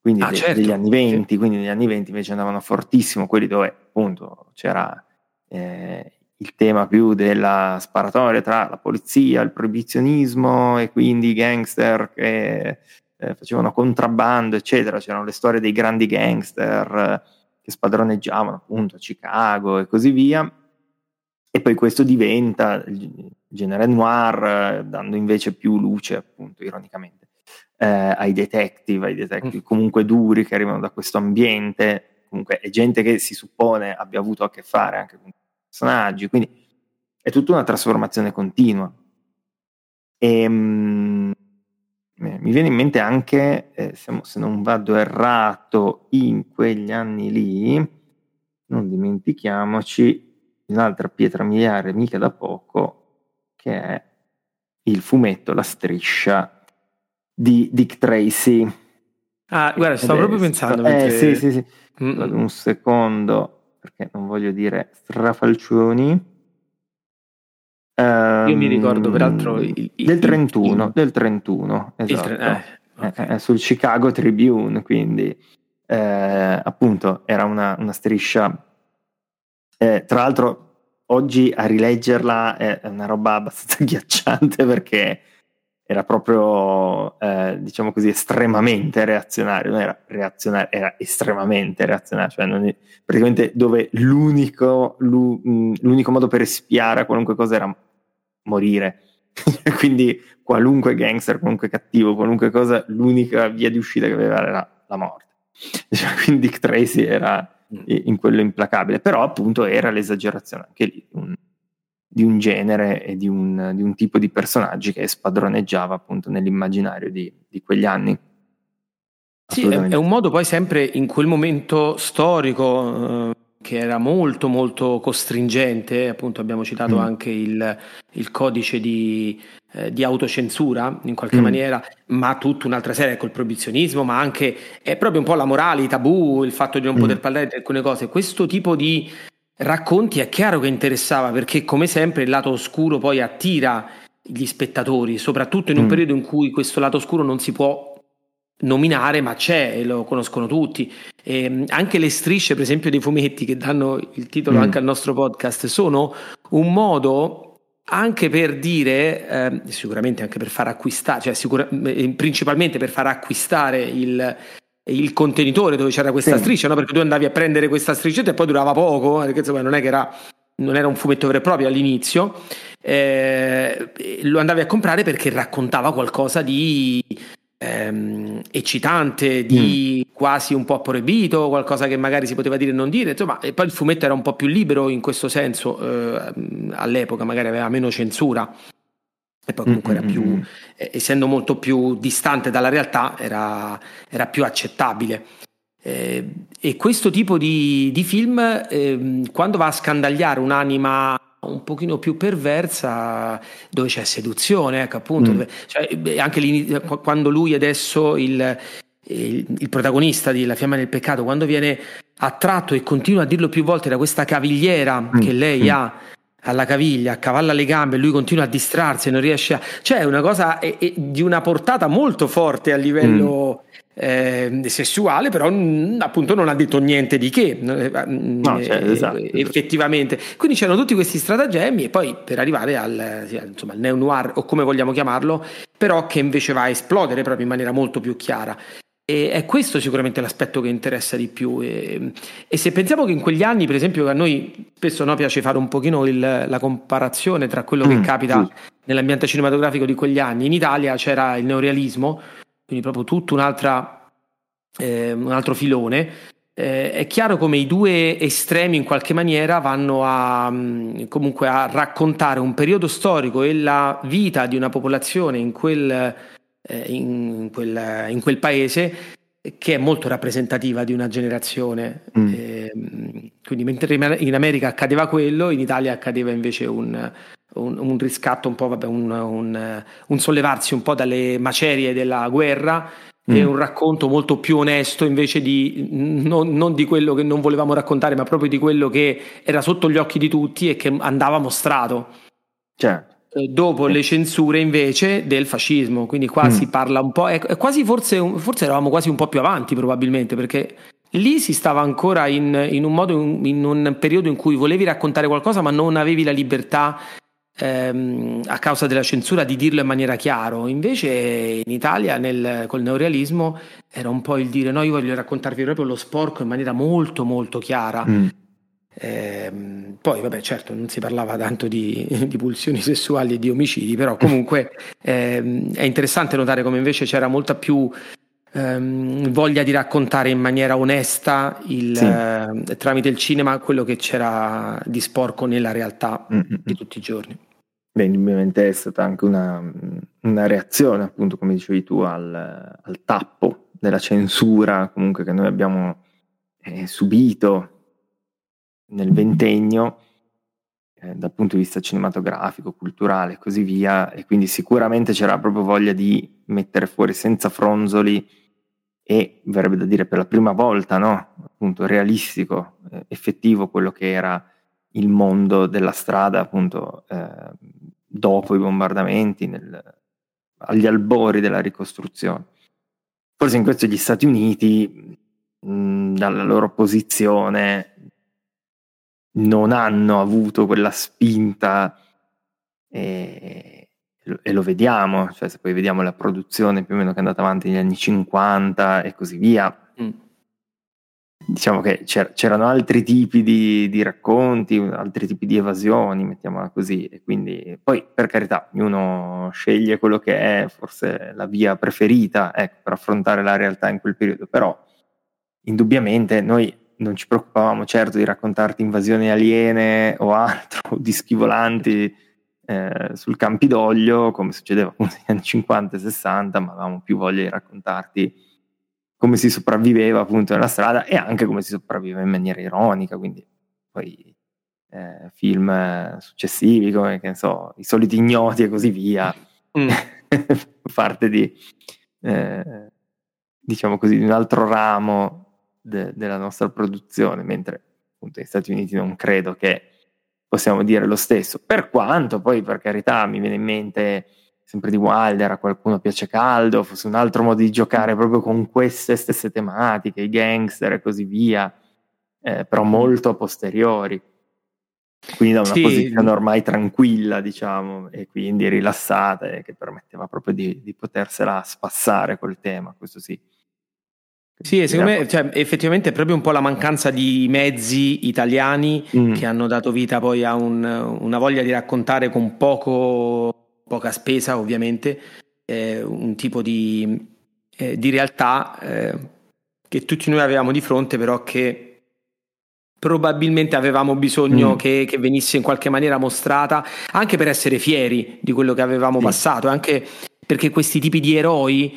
quindi ah, de- certo. degli anni 20, sì. quindi negli anni 20 invece andavano fortissimo quelli dove appunto c'era eh, il tema più della sparatoria tra la polizia, il proibizionismo e quindi i gangster che eh, facevano contrabbando, eccetera. C'erano le storie dei grandi gangster eh, che spadroneggiavano appunto a Chicago e così via. E poi questo diventa il genere noir, dando invece più luce, appunto, ironicamente, eh, ai detective, ai detective mm. comunque duri che arrivano da questo ambiente. Comunque è gente che si suppone abbia avuto a che fare anche con personaggi, quindi è tutta una trasformazione continua. E, um, mi viene in mente anche, eh, se non vado errato, in quegli anni lì, non dimentichiamoci, un'altra pietra miliare mica da poco, che è il fumetto La striscia di Dick Tracy. Ah, guarda, stavo proprio pensando. Eh, mentre... sì, sì, sì. Mm-mm. Un secondo, perché non voglio dire strafalcioni. Um, Io mi ricordo peraltro il, il, del 31, il, del 31, esatto. Tre, eh, okay. è, è sul Chicago Tribune, quindi eh, appunto era una, una striscia, eh, tra l'altro oggi a rileggerla è una roba abbastanza ghiacciante perché era proprio, eh, diciamo così, estremamente reazionario, non era reazionario, era estremamente reazionario, cioè è, praticamente dove l'unico, l'unico modo per espiare a qualunque cosa era morire. Quindi qualunque gangster, qualunque cattivo, qualunque cosa, l'unica via di uscita che aveva era la morte. Quindi Dick Tracy era mm. In quello implacabile, però appunto era l'esagerazione anche lì un, di un genere e di un, di un, tipo di personaggi che spadroneggiava appunto nell'immaginario di, di quegli anni. Sì, è, è, un modo poi sempre in quel momento storico eh, che era molto molto costringente, appunto abbiamo citato mm. anche il, il codice di, eh, di, autocensura in qualche mm. maniera, ma tutta un'altra serie, ecco il proibizionismo, ma anche è proprio un po' la morale, i tabù, il fatto di non mm. poter parlare di alcune cose, questo tipo di racconti è chiaro che interessava perché come sempre il lato oscuro poi attira gli spettatori, soprattutto in un mm. periodo in cui questo lato oscuro non si può nominare, ma c'è e lo conoscono tutti. E ehm, anche le strisce, per esempio, dei fumetti che danno il titolo mm. anche al nostro podcast, sono un modo anche per dire, eh, sicuramente anche per far acquistare, cioè sicura, eh, principalmente per far acquistare il, il contenitore dove c'era questa sì. striscia, no? perché tu andavi a prendere questa striscetta e poi durava poco, perché insomma non è che era, non era un fumetto vero e proprio all'inizio, eh, lo andavi a comprare perché raccontava qualcosa di ehm, eccitante, di mm. quasi un po' proibito, qualcosa che magari si poteva dire e non dire, insomma, e poi il fumetto era un po' più libero in questo senso, eh, all'epoca magari aveva meno censura. E poi comunque era più, mm-hmm. eh, essendo molto più distante dalla realtà, era, era più accettabile. Eh, e questo tipo di, di film, eh, quando va a scandagliare un'anima un pochino più perversa dove c'è seduzione, ecco appunto, mm. cioè, anche quando lui adesso il, il, il, protagonista di La fiamma del peccato, quando viene attratto e continua a dirlo più volte da questa cavigliera mm. che lei mm. ha alla caviglia, accavalla le gambe, lui continua a distrarsi e non riesce a... Cioè è una cosa è, è di una portata molto forte a livello mm. Eh, sessuale, però mh, mm, appunto non ha detto niente di che, eh, mm, no, cioè, eh, esatto, effettivamente. Quindi c'erano tutti questi stratagemmi e poi per arrivare al, insomma, al neo-noir o come vogliamo chiamarlo, però che invece va a esplodere proprio in maniera molto più chiara. E è questo sicuramente l'aspetto che interessa di più. E, e, se pensiamo che in quegli anni, per esempio, a noi spesso no, piace fare un pochino il, la comparazione tra quello mm, che capita sì. nell'ambiente cinematografico di quegli anni. In Italia c'era il neorealismo, quindi proprio tutto un'altra, eh, un altro filone. Eh, è chiaro come i due estremi in qualche maniera vanno a, mm, comunque a raccontare un periodo storico e la vita di una popolazione in quel eh, in, quel, in, quel, paese che è molto rappresentativa di una generazione. Mm. Eh, quindi mentre in America accadeva quello, in Italia accadeva invece un, un, un riscatto, un po', vabbè, un, un, sollevarsi un po' dalle macerie della guerra mm. e un racconto molto più onesto invece di non, non, di quello che non volevamo raccontare, ma proprio di quello che era sotto gli occhi di tutti e che andava mostrato. Certo. Eh, dopo le censure invece del fascismo, quindi qua mm. si parla un po', è, è quasi forse, forse eravamo quasi un po' più avanti probabilmente, perché lì si stava ancora in, in un modo, in un periodo in cui volevi raccontare qualcosa ma non avevi la libertà ehm, a causa della censura di dirlo in maniera chiara. Invece in Italia nel, col neorealismo era un po' il dire no, io voglio raccontarvi proprio lo sporco in maniera molto molto chiara. Mm. Eh, poi, vabbè, certo, non si parlava tanto di, di, pulsioni sessuali e di omicidi, però comunque eh, è interessante notare come invece c'era molta più ehm, voglia di raccontare in maniera onesta il, sì. eh, tramite il cinema quello che c'era di sporco nella realtà mm-hmm. di tutti i giorni. Beh, indubbiamente è stata anche una, una reazione, appunto, come dicevi tu, al, al tappo della censura comunque che noi abbiamo eh, subito nel ventennio eh, dal punto di vista cinematografico, culturale e così via, e quindi sicuramente c'era proprio voglia di mettere fuori senza fronzoli e verrebbe da dire per la prima volta, no? appunto realistico, eh, effettivo quello che era il mondo della strada appunto eh, dopo i bombardamenti, nel, agli albori della ricostruzione. Forse in questo gli Stati Uniti mh, dalla loro posizione non hanno avuto quella spinta e, e, lo vediamo, cioè se poi vediamo la produzione più o meno che è andata avanti negli anni 50 e così via, mm. Diciamo che c'er- c'erano altri tipi di, di, racconti, altri tipi di evasioni, mettiamola così, e quindi poi per carità ognuno sceglie quello che è forse la via preferita ecco, per affrontare la realtà in quel periodo, però indubbiamente noi non ci preoccupavamo certo di raccontarti invasioni aliene o altro, dischi volanti eh, sul Campidoglio, come succedeva negli anni 50 e 60, ma avevamo più voglia di raccontarti come si sopravviveva appunto nella strada e anche come si sopravviveva in maniera ironica, quindi poi eh, film successivi come, che ne so, I soliti ignoti e così via, mm. parte di, eh, diciamo così, di un altro ramo de- della nostra produzione, mentre appunto negli Stati Uniti non credo che possiamo dire lo stesso, per quanto poi per carità mi viene in mente sempre di Wilder, a qualcuno piace caldo, fosse un altro modo di giocare proprio con queste stesse tematiche, i gangster e così via, eh, però molto a posteriori. Quindi da una sì. posizione ormai tranquilla, diciamo, e quindi rilassata, e che permetteva proprio di, di potersela spassare col tema, questo sì. Sì, secondo me cioè, effettivamente è proprio un po' la mancanza di mezzi italiani mm. che hanno dato vita poi a un, una voglia di raccontare con poco, poca spesa ovviamente eh, un tipo di, eh, di realtà eh, che tutti noi avevamo di fronte però che probabilmente avevamo bisogno mm. che, che, venisse in qualche maniera mostrata anche per essere fieri di quello che avevamo sì. passato anche perché questi tipi di eroi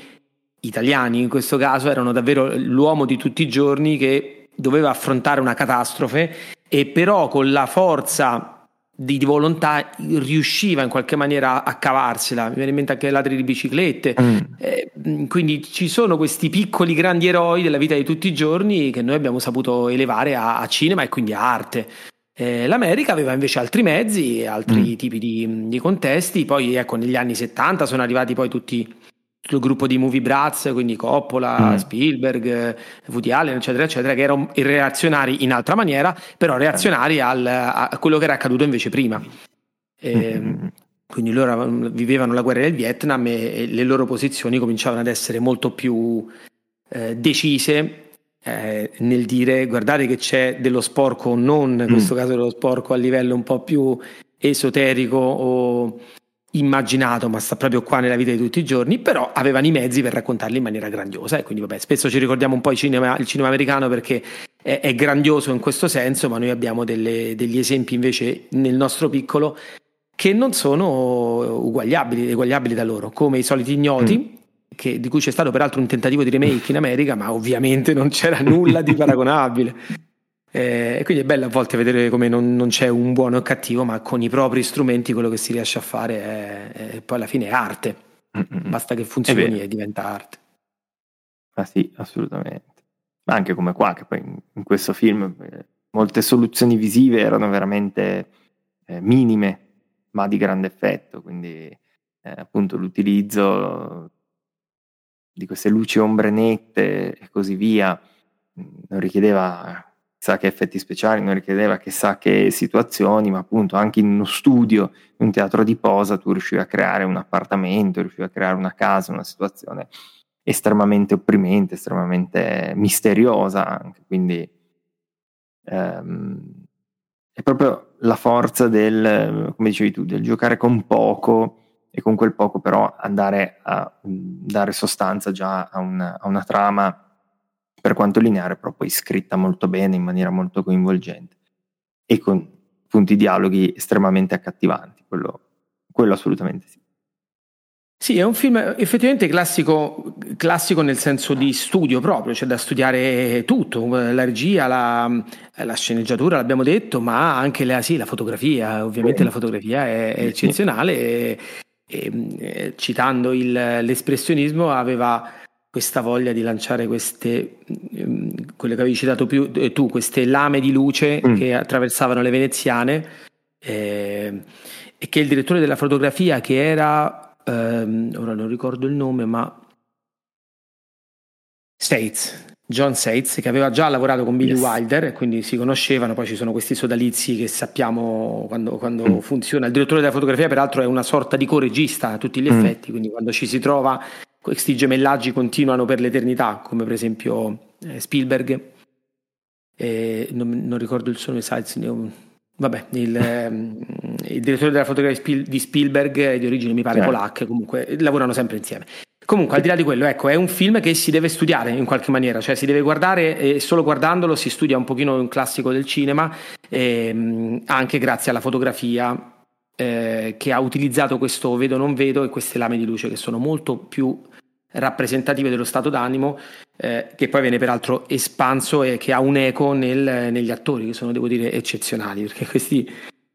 italiani in questo caso erano davvero l'uomo di tutti i giorni che doveva affrontare una catastrofe e però con la forza di, di volontà riusciva in qualche maniera a cavarsela. Mi viene in mente anche ladri di biciclette. Mm. Eh, quindi ci sono questi piccoli grandi eroi della vita di tutti i giorni che noi abbiamo saputo elevare a, a cinema e quindi a arte. Eh, L'America aveva invece altri mezzi, altri mm. tipi di, di, contesti, poi ecco negli anni 70 sono arrivati poi tutti il gruppo di Movie Bratz, quindi Coppola, mm. Spielberg, Woody Allen, eccetera, eccetera, che erano reazionari in altra maniera, però reazionari al, a quello che era accaduto invece prima. E, mm. Quindi loro vivevano la guerra del Vietnam e, e le loro posizioni cominciavano ad essere molto più eh, decise eh, nel dire guardate che c'è dello sporco non, in questo mm. caso dello sporco a livello un po' più esoterico o immaginato, ma sta proprio qua nella vita di tutti i giorni, però avevano i mezzi per raccontarli in maniera grandiosa e quindi vabbè, spesso ci ricordiamo un po' il cinema, il cinema americano perché è, è, grandioso in questo senso, ma noi abbiamo delle, degli esempi invece nel nostro piccolo che non sono uguagliabili, eguagliabili da loro, come i soliti ignoti. Mm. Che, di cui c'è stato peraltro un tentativo di remake in America, ma ovviamente non c'era nulla di paragonabile. Eh, e quindi è bello a volte vedere come non, non, c'è un buono o cattivo, ma con i propri strumenti quello che si riesce a fare è, è poi alla fine è arte. Mm-mm. Basta che funzioni e diventa arte. Ah sì, assolutamente. Ma anche come qua, che poi in, in questo film eh, molte soluzioni visive erano veramente eh, minime, ma di grande effetto. Quindi eh, appunto l'utilizzo di queste luci ombre nette e così via non richiedeva chissà che effetti speciali, non richiedeva chissà che situazioni, ma appunto anche in uno studio, in un teatro di posa, tu riuscivi a creare un appartamento, riuscivi a creare una casa, una situazione estremamente opprimente, estremamente misteriosa anche, quindi ehm, è proprio la forza del, come dicevi tu, del giocare con poco e con quel poco però andare a dare sostanza già a una, a una trama per quanto lineare, però poi scritta molto bene, in maniera molto coinvolgente e con punti dialoghi estremamente accattivanti, quello, quello assolutamente sì. Sì, è un film effettivamente classico, classico, nel senso di studio proprio, cioè da studiare tutto, la regia, la, la sceneggiatura, l'abbiamo detto, ma anche la, sì, la fotografia, ovviamente sì. la fotografia è, è eccezionale e, e, citando il, l'espressionismo aveva questa voglia di lanciare queste, mm, quelle che avevi citato più eh, tu, queste lame di luce mm. che attraversavano le veneziane eh, e che il direttore della fotografia che era, ehm, ora non ricordo il nome, ma States, John Seitz, che aveva già lavorato con Billy yes. Wilder e quindi si conoscevano, poi ci sono questi sodalizi che sappiamo quando, quando mm. funziona. Il direttore della fotografia peraltro è una sorta di co-regista a tutti gli mm. effetti, quindi quando ci si trova questi gemellaggi continuano per l'eternità, come per esempio eh, Spielberg, eh, non, non, ricordo il suo Seitz, vabbè, il, ehm, il, direttore della fotografia di Spielberg di origine mi pare yeah. polacca, comunque lavorano sempre insieme. Comunque, al di là di quello, ecco, è un film che si deve studiare in qualche maniera, cioè si deve guardare e solo guardandolo si studia un pochino un classico del cinema, ehm, anche grazie alla fotografia eh, che ha utilizzato questo vedo non vedo e queste lame di luce che sono molto più rappresentative dello stato d'animo, eh, che poi viene peraltro espanso e che ha un eco nel, negli attori, che sono, devo dire, eccezionali, perché questi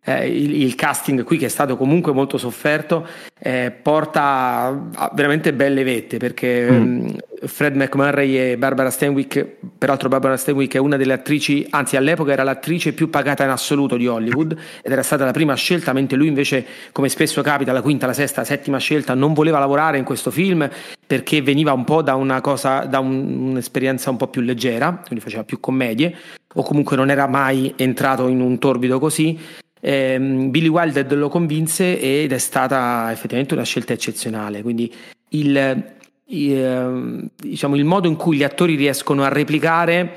eh, il, il, casting qui che è stato comunque molto sofferto eh, porta a veramente belle vette perché mm. um, Fred McMurray e Barbara Stanwyck peraltro Barbara Stanwyck è una delle attrici anzi all'epoca era l'attrice più pagata in assoluto di Hollywood ed era stata la prima scelta mentre lui invece come spesso capita la quinta, la sesta, la settima scelta non voleva lavorare in questo film perché veniva un po' da una cosa da un, un'esperienza un po' più leggera quindi faceva più commedie o comunque non era mai entrato in un torbido così eh, Billy Wilder lo convinse ed è stata effettivamente una scelta eccezionale. Quindi il, il, diciamo, il modo in cui gli attori riescono a replicare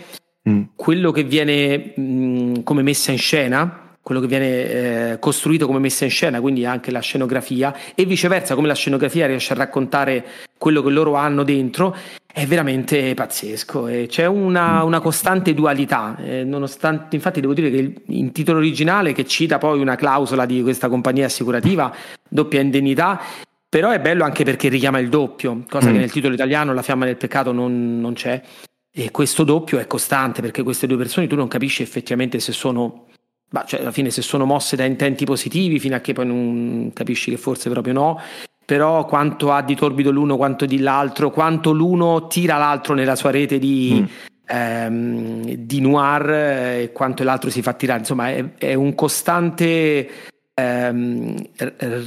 mm. quello che viene mh, mm, come messa in scena quello che viene eh, costruito come messa in scena, quindi anche la scenografia, e viceversa, come la scenografia riesce a raccontare quello che loro hanno dentro, è veramente pazzesco. E c'è una, una costante dualità, eh, nonostante, infatti devo dire che il, titolo originale, che cita poi una clausola di questa compagnia assicurativa, doppia indennità, però è bello anche perché richiama il doppio, cosa mm. che nel titolo italiano La fiamma del peccato non, non c'è. E questo doppio è costante perché queste due persone tu non capisci effettivamente se sono ma cioè, alla fine se sono mosse da intenti positivi, fino a che poi non capisci che forse proprio no, però quanto ha di torbido l'uno, quanto di l'altro, quanto l'uno tira l'altro nella sua rete di, mm. ehm, di noir eh, e quanto l'altro si fa tirare, insomma è, è un costante ehm,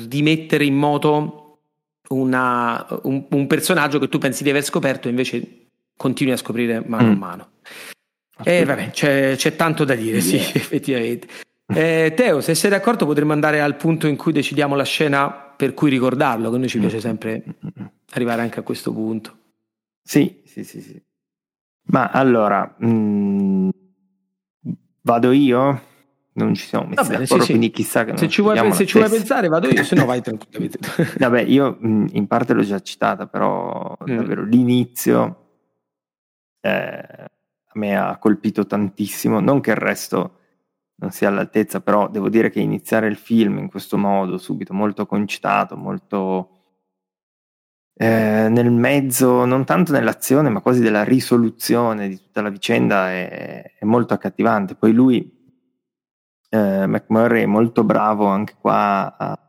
rimettere in moto una, un, un, personaggio che tu pensi di aver scoperto e invece continui a scoprire mano mm. a mano. Eh, vabbè, c'è, c'è, tanto da dire, sì, effettivamente. Eh, Teo, se sei d'accordo potremmo andare al punto in cui decidiamo la scena per cui ricordarlo, che a noi ci piace sempre arrivare anche a questo punto. Sì, sì, sì, sì. Ma allora, mh, mm, vado io? Non ci siamo messi bene, d'accordo, sì, quindi chissà che se ci vuoi, se ci vuoi pensare vado io, se no vai tranquillamente. Vabbè, io mh, mm, in parte l'ho già citata, però mm. davvero l'inizio... Eh, a me ha colpito tantissimo, non che il resto non sia all'altezza, però devo dire che iniziare il film in questo modo, subito, molto concitato, molto eh, nel mezzo, non tanto nell'azione, ma quasi della risoluzione di tutta la vicenda, è, è molto accattivante. Poi lui, eh, McMurray, è molto bravo anche qua a,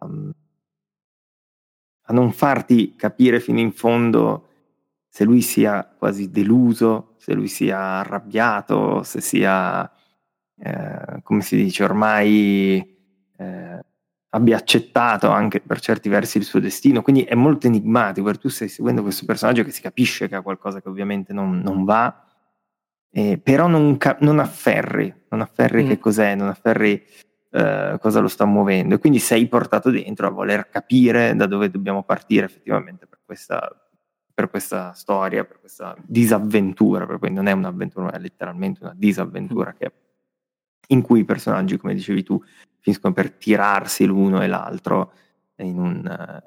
a non farti capire fino in fondo se lui sia quasi deluso se lui sia arrabbiato, se sia, eh, come si dice, ormai eh, abbia accettato anche per certi versi il suo destino. Quindi è molto enigmatico, perché tu stai seguendo questo personaggio che si capisce che ha qualcosa che ovviamente non, non va, eh, però non, ca- non, afferri, non afferri mm. che cos'è, non afferri eh, cosa lo sta muovendo. E quindi sei portato dentro a voler capire da dove dobbiamo partire effettivamente per questa per questa storia, per questa disavventura, perché non è un'avventura, è letteralmente una disavventura mm. che, in cui i personaggi, come dicevi tu, finiscono per tirarsi l'uno e l'altro in un,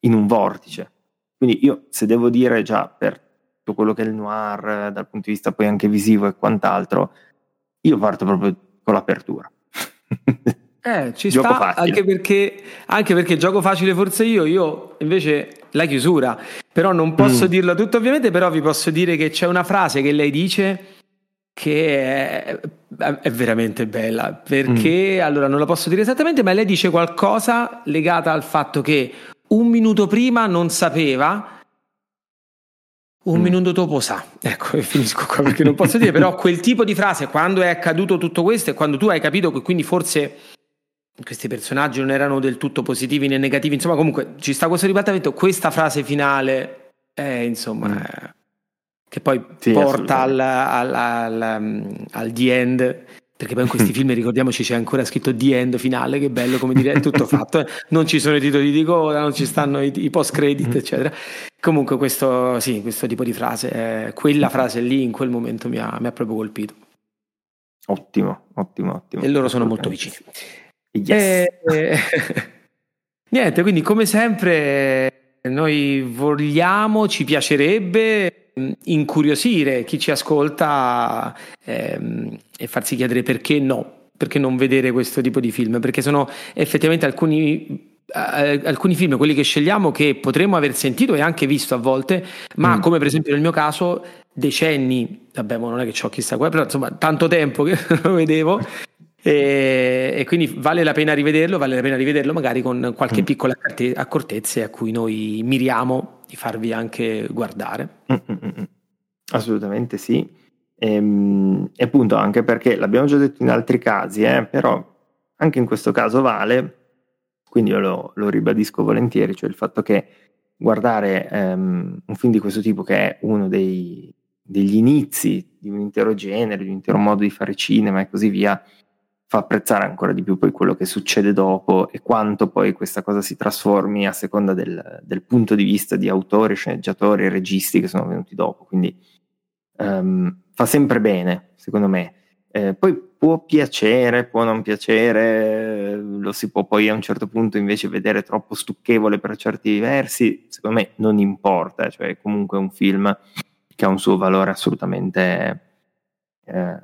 in un vortice. Quindi io, se devo dire già per tutto quello che è il noir, dal punto di vista poi anche visivo e quant'altro, io parto proprio con l'apertura. Eh, ci gioco sta anche perché, anche perché gioco facile forse io, io invece la chiusura, però non posso mm. dirlo tutto ovviamente, però vi posso dire che c'è una frase che lei dice che è, è veramente bella, perché mm. allora non la posso dire esattamente, ma lei dice qualcosa legata al fatto che un minuto prima non sapeva un mm. minuto dopo sa, ecco finisco qua perché non posso dire, però quel tipo di frase quando è accaduto tutto questo e quando tu hai capito che quindi forse questi personaggi non erano del tutto positivi né negativi, insomma comunque ci sta questo ribaltamento, questa frase finale è insomma mm. è che poi sì, porta al, al, al, al The End perché poi in questi film ricordiamoci c'è ancora scritto The End finale, che bello come dire, è tutto fatto, eh. non ci sono i titoli di coda, non ci stanno i, i post credit, mm. eccetera. Comunque questo, sì, questo tipo di frase, eh, quella frase lì in quel momento mi ha, mi ha, proprio colpito. Ottimo, ottimo, ottimo. E loro sono molto vicini. Yes. E, eh, niente, quindi come sempre noi vogliamo, ci piacerebbe incuriosire chi ci ascolta ehm, e farsi chiedere perché no, perché non vedere questo tipo di film, perché sono effettivamente alcuni, eh, alcuni film, quelli che scegliamo, che potremmo aver sentito e anche visto a volte, ma mm. come per esempio nel mio caso decenni, vabbè non è che ho chissà qua, però insomma tanto tempo che non lo vedevo e, e, quindi vale la pena rivederlo, vale la pena rivederlo magari con qualche mm. piccola accortezza a cui noi miriamo di farvi anche guardare. Mm-mm. Assolutamente sì. E, ehm, e, appunto anche perché l'abbiamo già detto in altri casi, eh, però anche in questo caso vale, quindi io lo, lo ribadisco volentieri, cioè il fatto che guardare um, un film di questo tipo che è uno dei, degli inizi di un intero genere, di un intero modo di fare cinema e così via, fa apprezzare ancora di più poi quello che succede dopo e quanto poi questa cosa si trasformi a seconda del, del punto di vista di autori, sceneggiatori registi che sono venuti dopo. Quindi um, fa sempre bene, secondo me. Eh, poi può piacere, può non piacere, lo si può poi a un certo punto invece vedere troppo stucchevole per certi versi, secondo me non importa, cioè comunque un film che ha un suo valore assolutamente eh,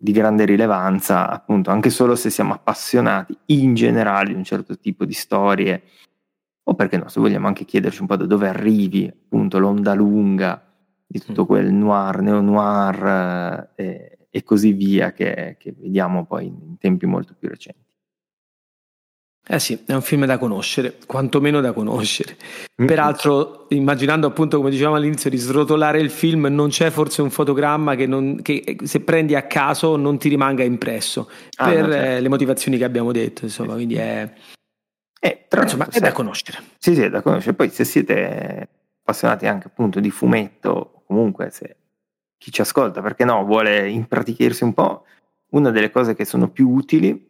di grande rilevanza, appunto, anche solo se siamo appassionati in generale di un certo tipo di storie, o perché no, se vogliamo anche chiederci un po' da dove arrivi, appunto, l'onda lunga di tutto mm. quel noir, neo-noir eh, e così via che, che vediamo poi in tempi molto più recenti. Eh sì, è un film da conoscere, quantomeno da conoscere. Peraltro, immaginando appunto, come dicevamo all'inizio, di srotolare il film, non c'è forse un fotogramma che, non, che se prendi a caso non ti rimanga impresso ah, per no, certo. le motivazioni che abbiamo detto, insomma, quindi è, eh, però, insomma, è da conoscere. Sì, sì, è da conoscere. Poi se siete appassionati anche appunto di fumetto, comunque se chi ci ascolta, perché no, vuole impratichirsi un po', una delle cose che sono più utili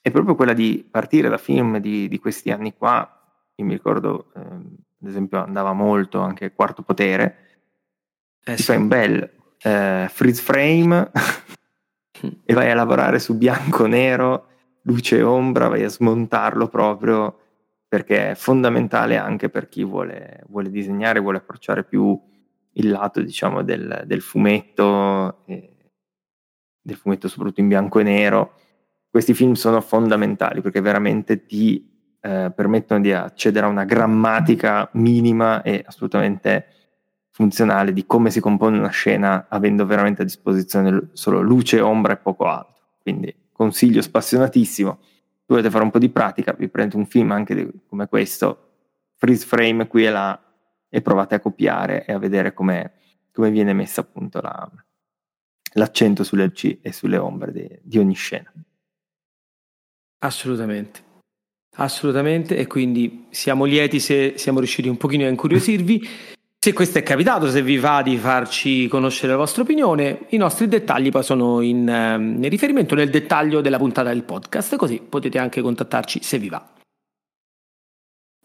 è proprio quella di partire da film di, di questi anni qua. Io mi ricordo, eh, ad esempio, andava molto anche Quarto Potere. Eh, sì. fai un bel eh, freeze frame e vai a lavorare su bianco nero, luce e ombra, vai a smontarlo proprio perché è fondamentale anche per chi vuole, vuole disegnare, vuole approcciare più il lato, diciamo, del, del fumetto, del fumetto soprattutto in bianco e nero questi film sono fondamentali perché veramente ti eh, permettono di accedere a una grammatica minima e assolutamente funzionale di come si compone una scena avendo veramente a disposizione solo luce, ombra e poco altro. Quindi consiglio spassionatissimo. Se volete fare un po' di pratica, vi prendete un film anche di, come questo, freeze frame qui e là, e provate a copiare e a vedere come viene messa appunto la, l'accento sulle luci e sulle ombre di, di ogni scena. Assolutamente. Assolutamente, e quindi siamo lieti se siamo riusciti un pochino a incuriosirvi. Se questo è capitato, se vi va di farci conoscere la vostra opinione, i nostri dettagli poi sono in, in ehm, riferimento nel dettaglio della puntata del podcast, così potete anche contattarci se vi va.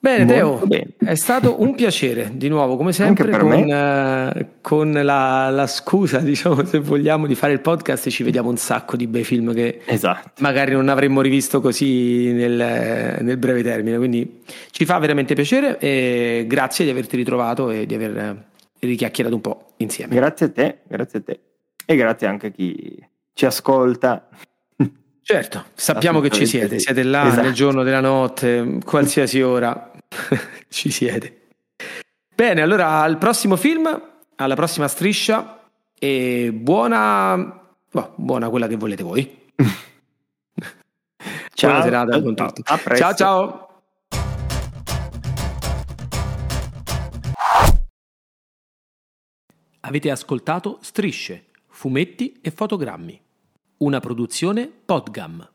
Bene, Teo, bene. è stato un piacere di nuovo, come sempre, con, uh, con la, la, scusa, diciamo, se vogliamo, di fare il podcast. Ci vediamo un sacco di bei film che esatto. magari non avremmo rivisto così nel, nel, breve termine. Quindi ci fa veramente piacere e grazie di averti ritrovato e di aver richiacchierato un po' insieme. Grazie a te, grazie a te. E grazie anche a chi ci ascolta. Certo, sappiamo che ci siete, siete là esatto. nel giorno della notte, qualsiasi ora. Ci siete. Bene, allora al prossimo film, alla prossima striscia e buona... Oh, buona quella che volete voi. ciao. Buona serata con tutto. Ciao ciao. Avete ascoltato Strisce, fumetti e fotogrammi. Una produzione Podgam.